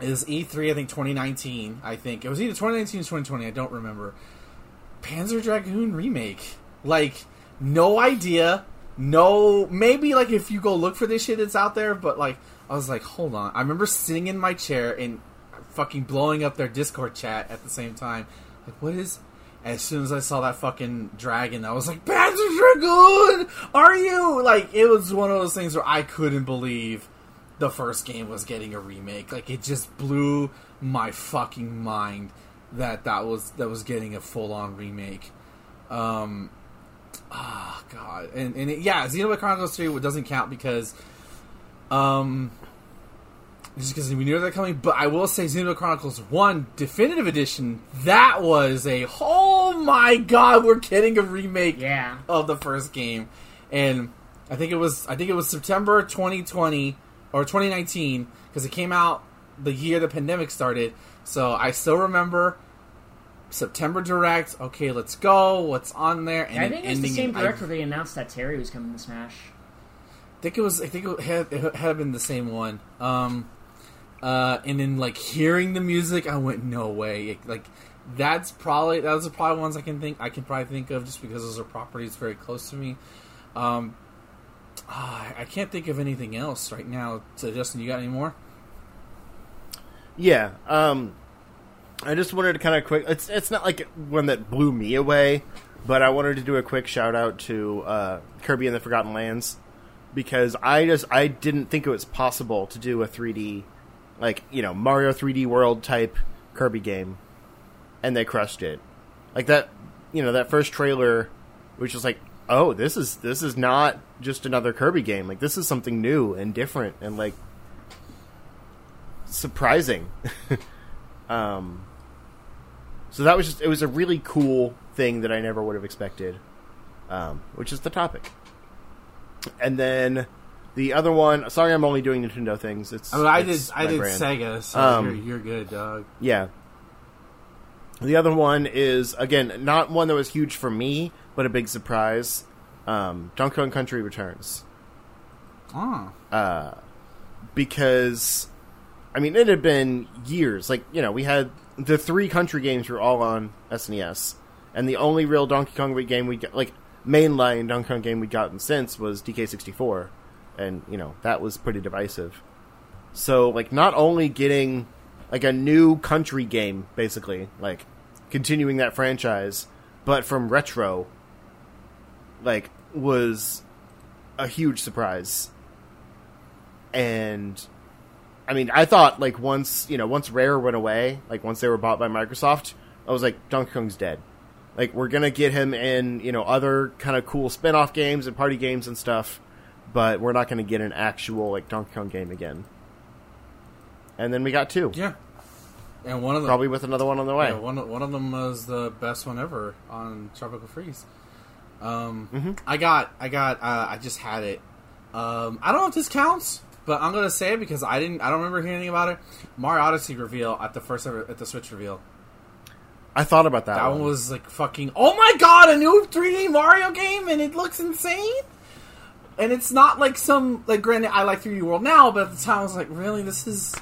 Is E3 I think 2019? I think it was either 2019 or 2020. I don't remember. Panzer Dragoon remake. Like no idea. No, maybe like if you go look for this shit, it's out there. But like, I was like, hold on. I remember sitting in my chair and fucking blowing up their Discord chat at the same time. Like, what is? As soon as I saw that fucking dragon, I was like, Panzer Dragoon, are you? Like, it was one of those things where I couldn't believe the first game was getting a remake. Like, it just blew my fucking mind that that was that was getting a full on remake. Um, ah, God, and and it, yeah, Xenoblade Chronicles Three doesn't count because, um, just because we knew that coming. But I will say, Xenoblade Chronicles One Definitive Edition, that was a oh my God, we're getting a remake Yeah. of the first game, and I think it was I think it was September 2020 or 2019 because it came out the year the pandemic started. So I still remember September direct. Okay, let's go. What's on there? And I it think it's the same Direct I director they announced that Terry was coming to Smash. I think it was. I think it had, it had been the same one. Um, uh, and then like hearing the music, I went, no way. It- like that's probably those are probably ones I can think I can probably think of just because those are properties very close to me. Um, ah, I can't think of anything else right now. So Justin, you got any more? Yeah. Um, I just wanted to kind of quick. It's it's not like one that blew me away, but I wanted to do a quick shout out to uh, Kirby and the Forgotten Lands because I just I didn't think it was possible to do a 3D like you know Mario 3D World type Kirby game, and they crushed it. Like that, you know, that first trailer, which was like, oh, this is this is not just another Kirby game. Like this is something new and different and like surprising. um, so that was just it was a really cool thing that I never would have expected, um, which is the topic. And then the other one, sorry, I'm only doing Nintendo things. It's I mean, I did. I did brand. Sega. So Um, you're, you're good, dog. Yeah. The other one is again not one that was huge for me, but a big surprise. Um, Donkey Kong Country Returns Oh, because I mean it had been years. Like you know, we had the three country games were all on SNES, and the only real Donkey Kong game we got, like mainline Donkey Kong game we'd gotten since was DK64, and you know that was pretty divisive. So like, not only getting like a new country game, basically like continuing that franchise, but from retro, like was a huge surprise. And I mean, I thought like once you know once Rare went away, like once they were bought by Microsoft, I was like Donkey Kong's dead. Like we're gonna get him in you know other kind of cool spin-off games and party games and stuff, but we're not gonna get an actual like Donkey Kong game again. And then we got two, yeah. And one of them, probably with another one on the way. Yeah, one of- one of them was the best one ever on Tropical Freeze. Um, I got, I got, uh, I just had it. Um, I don't know if this counts, but I'm gonna say it because I didn't, I don't remember hearing anything about it. Mario Odyssey reveal at the first ever at the Switch reveal. I thought about that. That one was like fucking. Oh my god, a new 3D Mario game, and it looks insane. And it's not like some like. Granted, I like 3D World now, but at the time I was like, really, this is.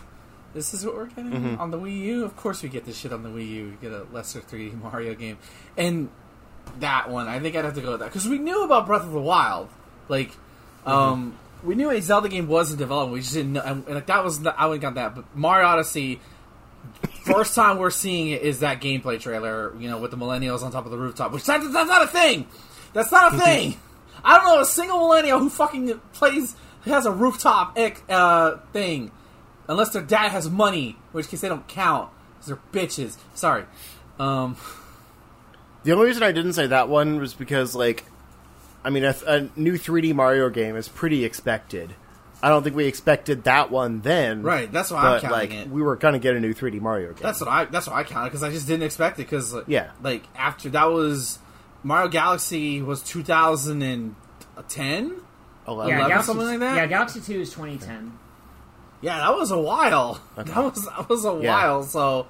This is what we're getting Mm-hmm. on the Wii U. Of course, we get this shit on the Wii U. We get a lesser 3D Mario game, and that one, I think I'd have to go with that because we knew about Breath of the Wild. Like, Mm-hmm. um, we knew a Zelda game was in development. We just didn't know, and, and like that was I wouldn't got that. But Mario Odyssey, first time we're seeing it is that gameplay trailer. You know, with the millennials on top of the rooftop, which that, that's not a thing. That's not a thing. I don't know a single millennial who fucking plays has a rooftop uh, thing, unless their dad has money, which case they don't count because they're bitches. Sorry. Um, The only reason I didn't say that one was because, like, I mean, a, a new 3D Mario game is pretty expected. I don't think we expected that one then. right. That's why I'm counting like, it. we were going to get a new 3D Mario game. That's what I. That's what I counted because I just didn't expect it. Because Yeah. like after that was Mario Galaxy was 2010. 11. Yeah, 11, Galaxy, something like that? Yeah, Galaxy Two is 2010. Yeah, that was a while. That was that was a Yeah. while. So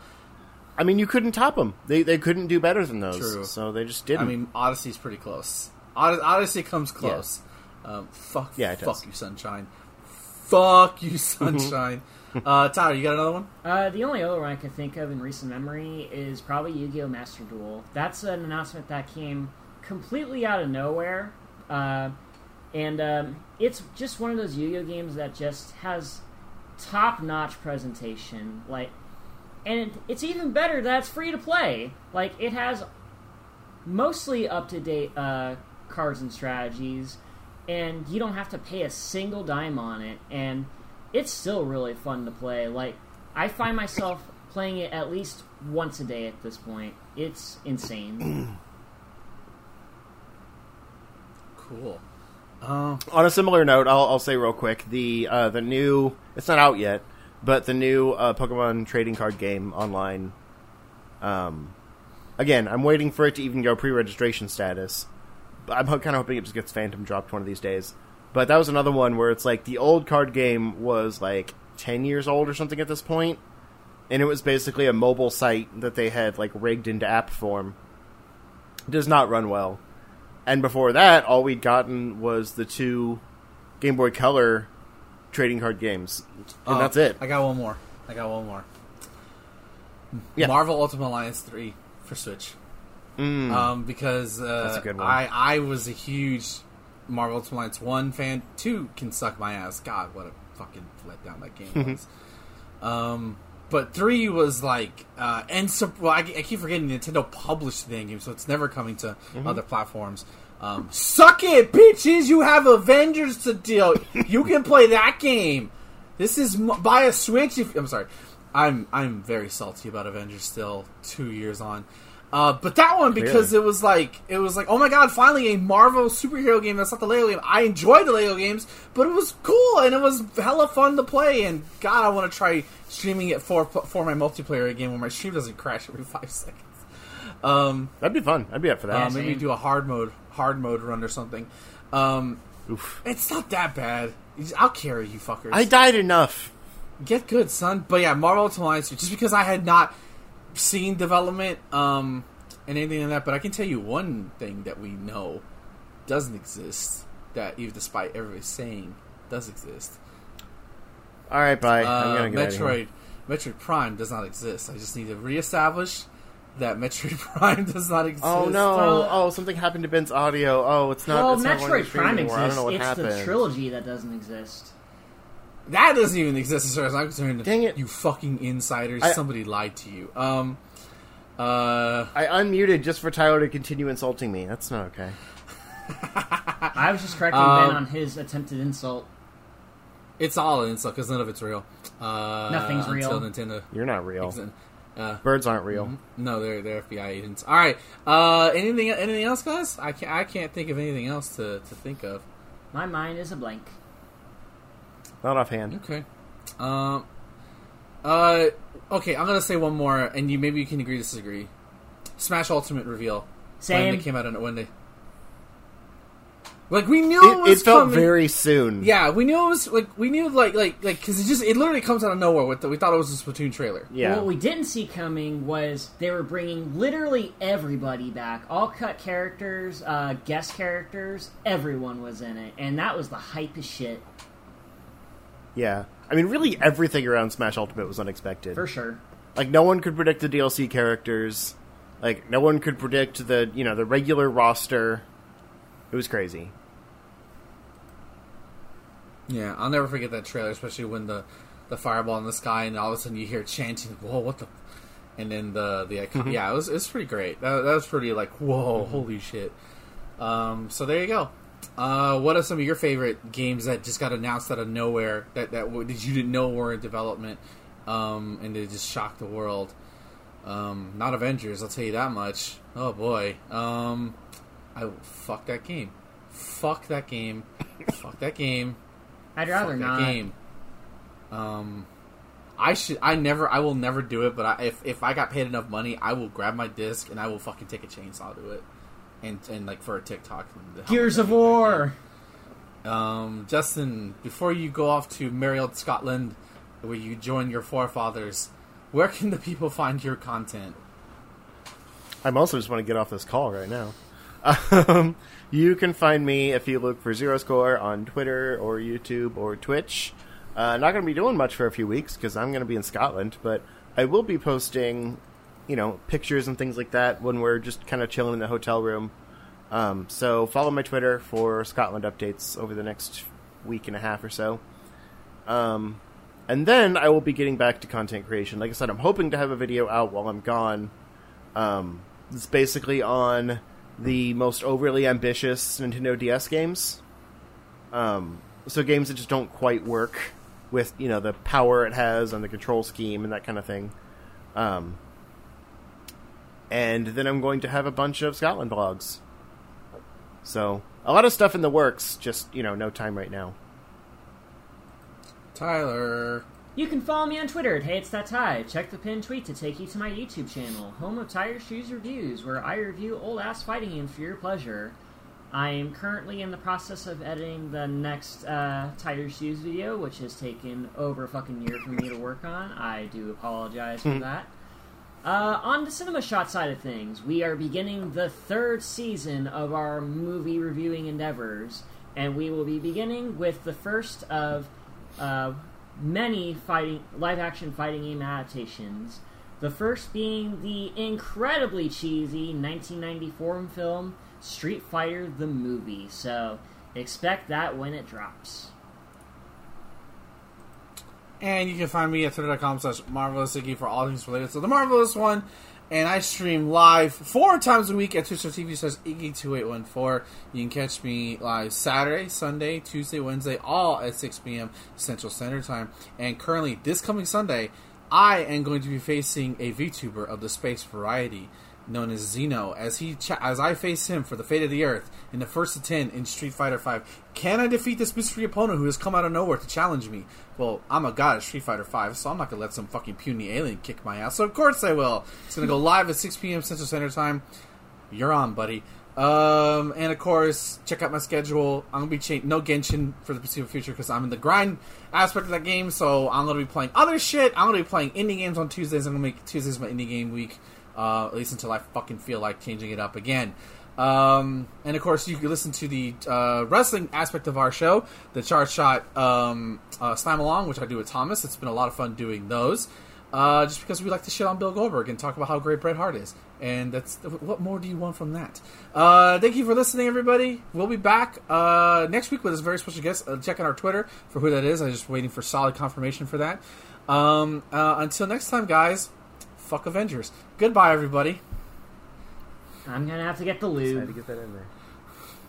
I mean, you couldn't top them. They, they couldn't do better than those. True. So they just didn't. I mean, Odyssey's pretty close. Od- Odyssey comes close. Um, fuck. Yeah, it fuck does. you, Sunshine. Fuck you, Sunshine. uh, Tyler, you got another one? Uh, the only other one I can think of in recent memory is probably Yu-Gi-Oh! Master Duel. That's an announcement that came completely out of nowhere, uh, and um, it's just one of those Yu-Gi-Oh! games that just has top-notch presentation. Like, and it's even better that it's free to play. Like, it has mostly up-to-date uh, cards and strategies, and you don't have to pay a single dime on it, and it's still really fun to play. Like I find myself playing it at least once a day at this point. It's insane. Cool. Uh, On a similar note, I'll, I'll say real quick the uh, the new it's not out yet, but the new uh, Pokemon trading card game online. Um, again, I'm waiting for it to even go pre-registration status. I'm kind of hoping it just gets Phantom dropped one of these days. But that was another one where it's like the old card game was like ten years old or something at this point, and it was basically a mobile site that they had like rigged into app form. It does not run well. And before that, all we'd gotten was the two Game Boy Color trading card games, and uh, that's it. I got one more. I got one more. Yeah. Marvel Ultimate Alliance three for Switch. Mm. Um, because uh, That's a good one. I I was a huge Marvel Ultimate Alliance one fan. Two can suck my ass. God, what a fucking letdown that game was. um, but three was like, uh, and so, well, I, I keep forgetting Nintendo published the game, so it's never coming to Mm-hmm. other platforms. Um, suck it, bitches! You have Avengers to deal. you can play that game. This is m- buy a Switch. If I'm sorry, I'm I'm very salty about Avengers still. Two years on, uh, but that one because Clearly. it was like it was like oh my god, finally a Marvel superhero game that's not the Lego game. I enjoyed the Lego games, but it was cool and it was hella fun to play. And God, I want to try streaming it for for my multiplayer game where my stream doesn't crash every five seconds. Um, That'd be fun. I'd be up for that. uh, maybe same. do a hard mode hard mode run or something. Um, Oof. it's not that bad. I'll carry you fuckers. I died enough. Get good, son. But yeah, Marvel Ultimate Alliance, just because I had not seen development um, and anything like that, but I can tell you one thing that we know doesn't exist, that even despite everybody saying does exist. All right, bye. I'm Uh, gonna get out of here. Metroid, Metroid Prime does not exist. I just need to reestablish that Metroid Prime does not exist. Oh no! Well- oh, something happened to Ben's audio. Oh, it's not. well, it's not going to Metroid stream Prime anymore. exists. I don't know what it's happened. the trilogy that doesn't exist. That doesn't even exist as far as I'm concerned. Dang it. You fucking insiders. I- Somebody lied to you. Um, uh, I unmuted just for Tyler to continue insulting me. That's not okay. I was just correcting Um, Ben on his attempted insult. it's all an insult because none of it's real. Uh, Nothing's until real. Nintendo. You're not real. exi- Uh, Birds aren't real. no, they're they're FBI agents. All right. Uh, anything anything else, guys? I can't I can't think of anything else to, to think of. My mind is a blank. Not offhand. Okay. Um. Uh. Okay. I'm gonna say one more, and you maybe you can agree to disagree. Smash Ultimate reveal when Same. they came out on when they. Like we knew it, It, was it felt coming. very soon. Yeah, we knew it was like we knew like like like because it just it literally comes out of nowhere. With the, we thought it was a Splatoon trailer. Yeah. What we didn't see coming was they were bringing literally everybody back. All cut characters, uh, guest characters, everyone was in it. And that was the hype as shit, Yeah. I mean, really, everything around Smash Ultimate was unexpected. for sure. Like, no one could predict the DLC characters. Like, no one could predict the you know the regular roster. It was crazy. Yeah, I'll never forget that trailer, especially when the the fireball in the sky and all of a sudden you hear chanting, "Whoa, what the?" And then the the icon- yeah, it was it's pretty great. That, that was pretty like whoa, holy shit. Um, so there you go. Uh, what are some of your favorite games that just got announced out of nowhere that that, that you didn't know were in development, um, and they just shocked the world? Um, not Avengers, I'll tell you that much. Oh boy, um, I fuck that game. Fuck that game. fuck that game. I'd rather Fuck that not. game. Um, I should. I never. I will never do it. But I, if if I got paid enough money, I will grab my disc and I will fucking take a chainsaw to it, and and like for a TikTok. Gears of War. Um, Justin, before you go off to merry old Scotland, where you join your forefathers, where can the people find your content? I'm also just want to get off this call right now. Um, you can find me if you look for Zero Score on Twitter or YouTube or Twitch. Uh, not going to be doing much for a few weeks because I'm going to be in Scotland, but I will be posting, you know, pictures and things like that when we're just kind of chilling in the hotel room. Um, so follow my Twitter for Scotland updates over the next week and a half or so. Um, and then I will be getting back to content creation. Like I said, I'm hoping to have a video out while I'm gone. Um, it's basically on the most overly ambitious Nintendo DS games. Um, so games that just don't quite work with you know the power it has and the control scheme and that kind of thing. Um, and then I'm going to have a bunch of Scotland vlogs. So a lot of stuff in the works. Just you know, no time right now. Tyler. You can follow me on Twitter at Hey It's That Ty. Check the pinned tweet to take you to my YouTube channel, home of Tire Shoes Reviews, where I review old ass fighting games for your pleasure. I am currently in the process of editing the next uh, Tire Shoes video, which has taken over a fucking year for me to work on. I do apologize for that. Uh, on the cinema shot side of things, we are beginning the third season of our movie reviewing endeavors, and we will be beginning with the first of uh, many fighting live action fighting game adaptations. The first being the incredibly cheesy 1994 film Street Fighter the movie. So expect that when it drops. And you can find me at twitter.com slash marvelous for all things related to the Marvelous one. And I stream live four times a week at twitch.tv slash Iggy2814. You can catch me live Saturday, Sunday, Tuesday, Wednesday, all at 6 p.m. Central Standard Time. And currently, this coming Sunday, I am going to be facing a VTuber of the space variety known as Zeno, as he as I face him for the fate of the Earth in the first of ten in Street Fighter Five. Can I defeat this mystery opponent who has come out of nowhere to challenge me? Well, I'm a god at Street Fighter Five, so I'm not gonna let some fucking puny alien kick my ass. So of course I will. It's gonna go live at 6 p.m. Central Standard Time. You're on, buddy. Um, and of course, check out my schedule. I'm gonna be cha- no Genshin for the foreseeable future because I'm in the grind aspect of that game. So I'm gonna be playing other shit. I'm gonna be playing indie games on Tuesdays. I'm gonna make Tuesdays my indie game week uh, at least until I fucking feel like changing it up again. Um, and of course, you can listen to the uh, wrestling aspect of our show, the Chart Shot um, uh, Slam Along, which I do with Thomas. It's been a lot of fun doing those. Uh, just because we like to shit on Bill Goldberg and talk about how great Bret Hart is, and that's what more do you want from that? Uh, thank you for listening, everybody. We'll be back uh, next week with a very special guest. Uh, check out our Twitter for who that is. I'm just waiting for solid confirmation for that. Um, until next time, guys. Fuck Avengers. Goodbye, everybody. I'm gonna have to get the Just had to get that in there.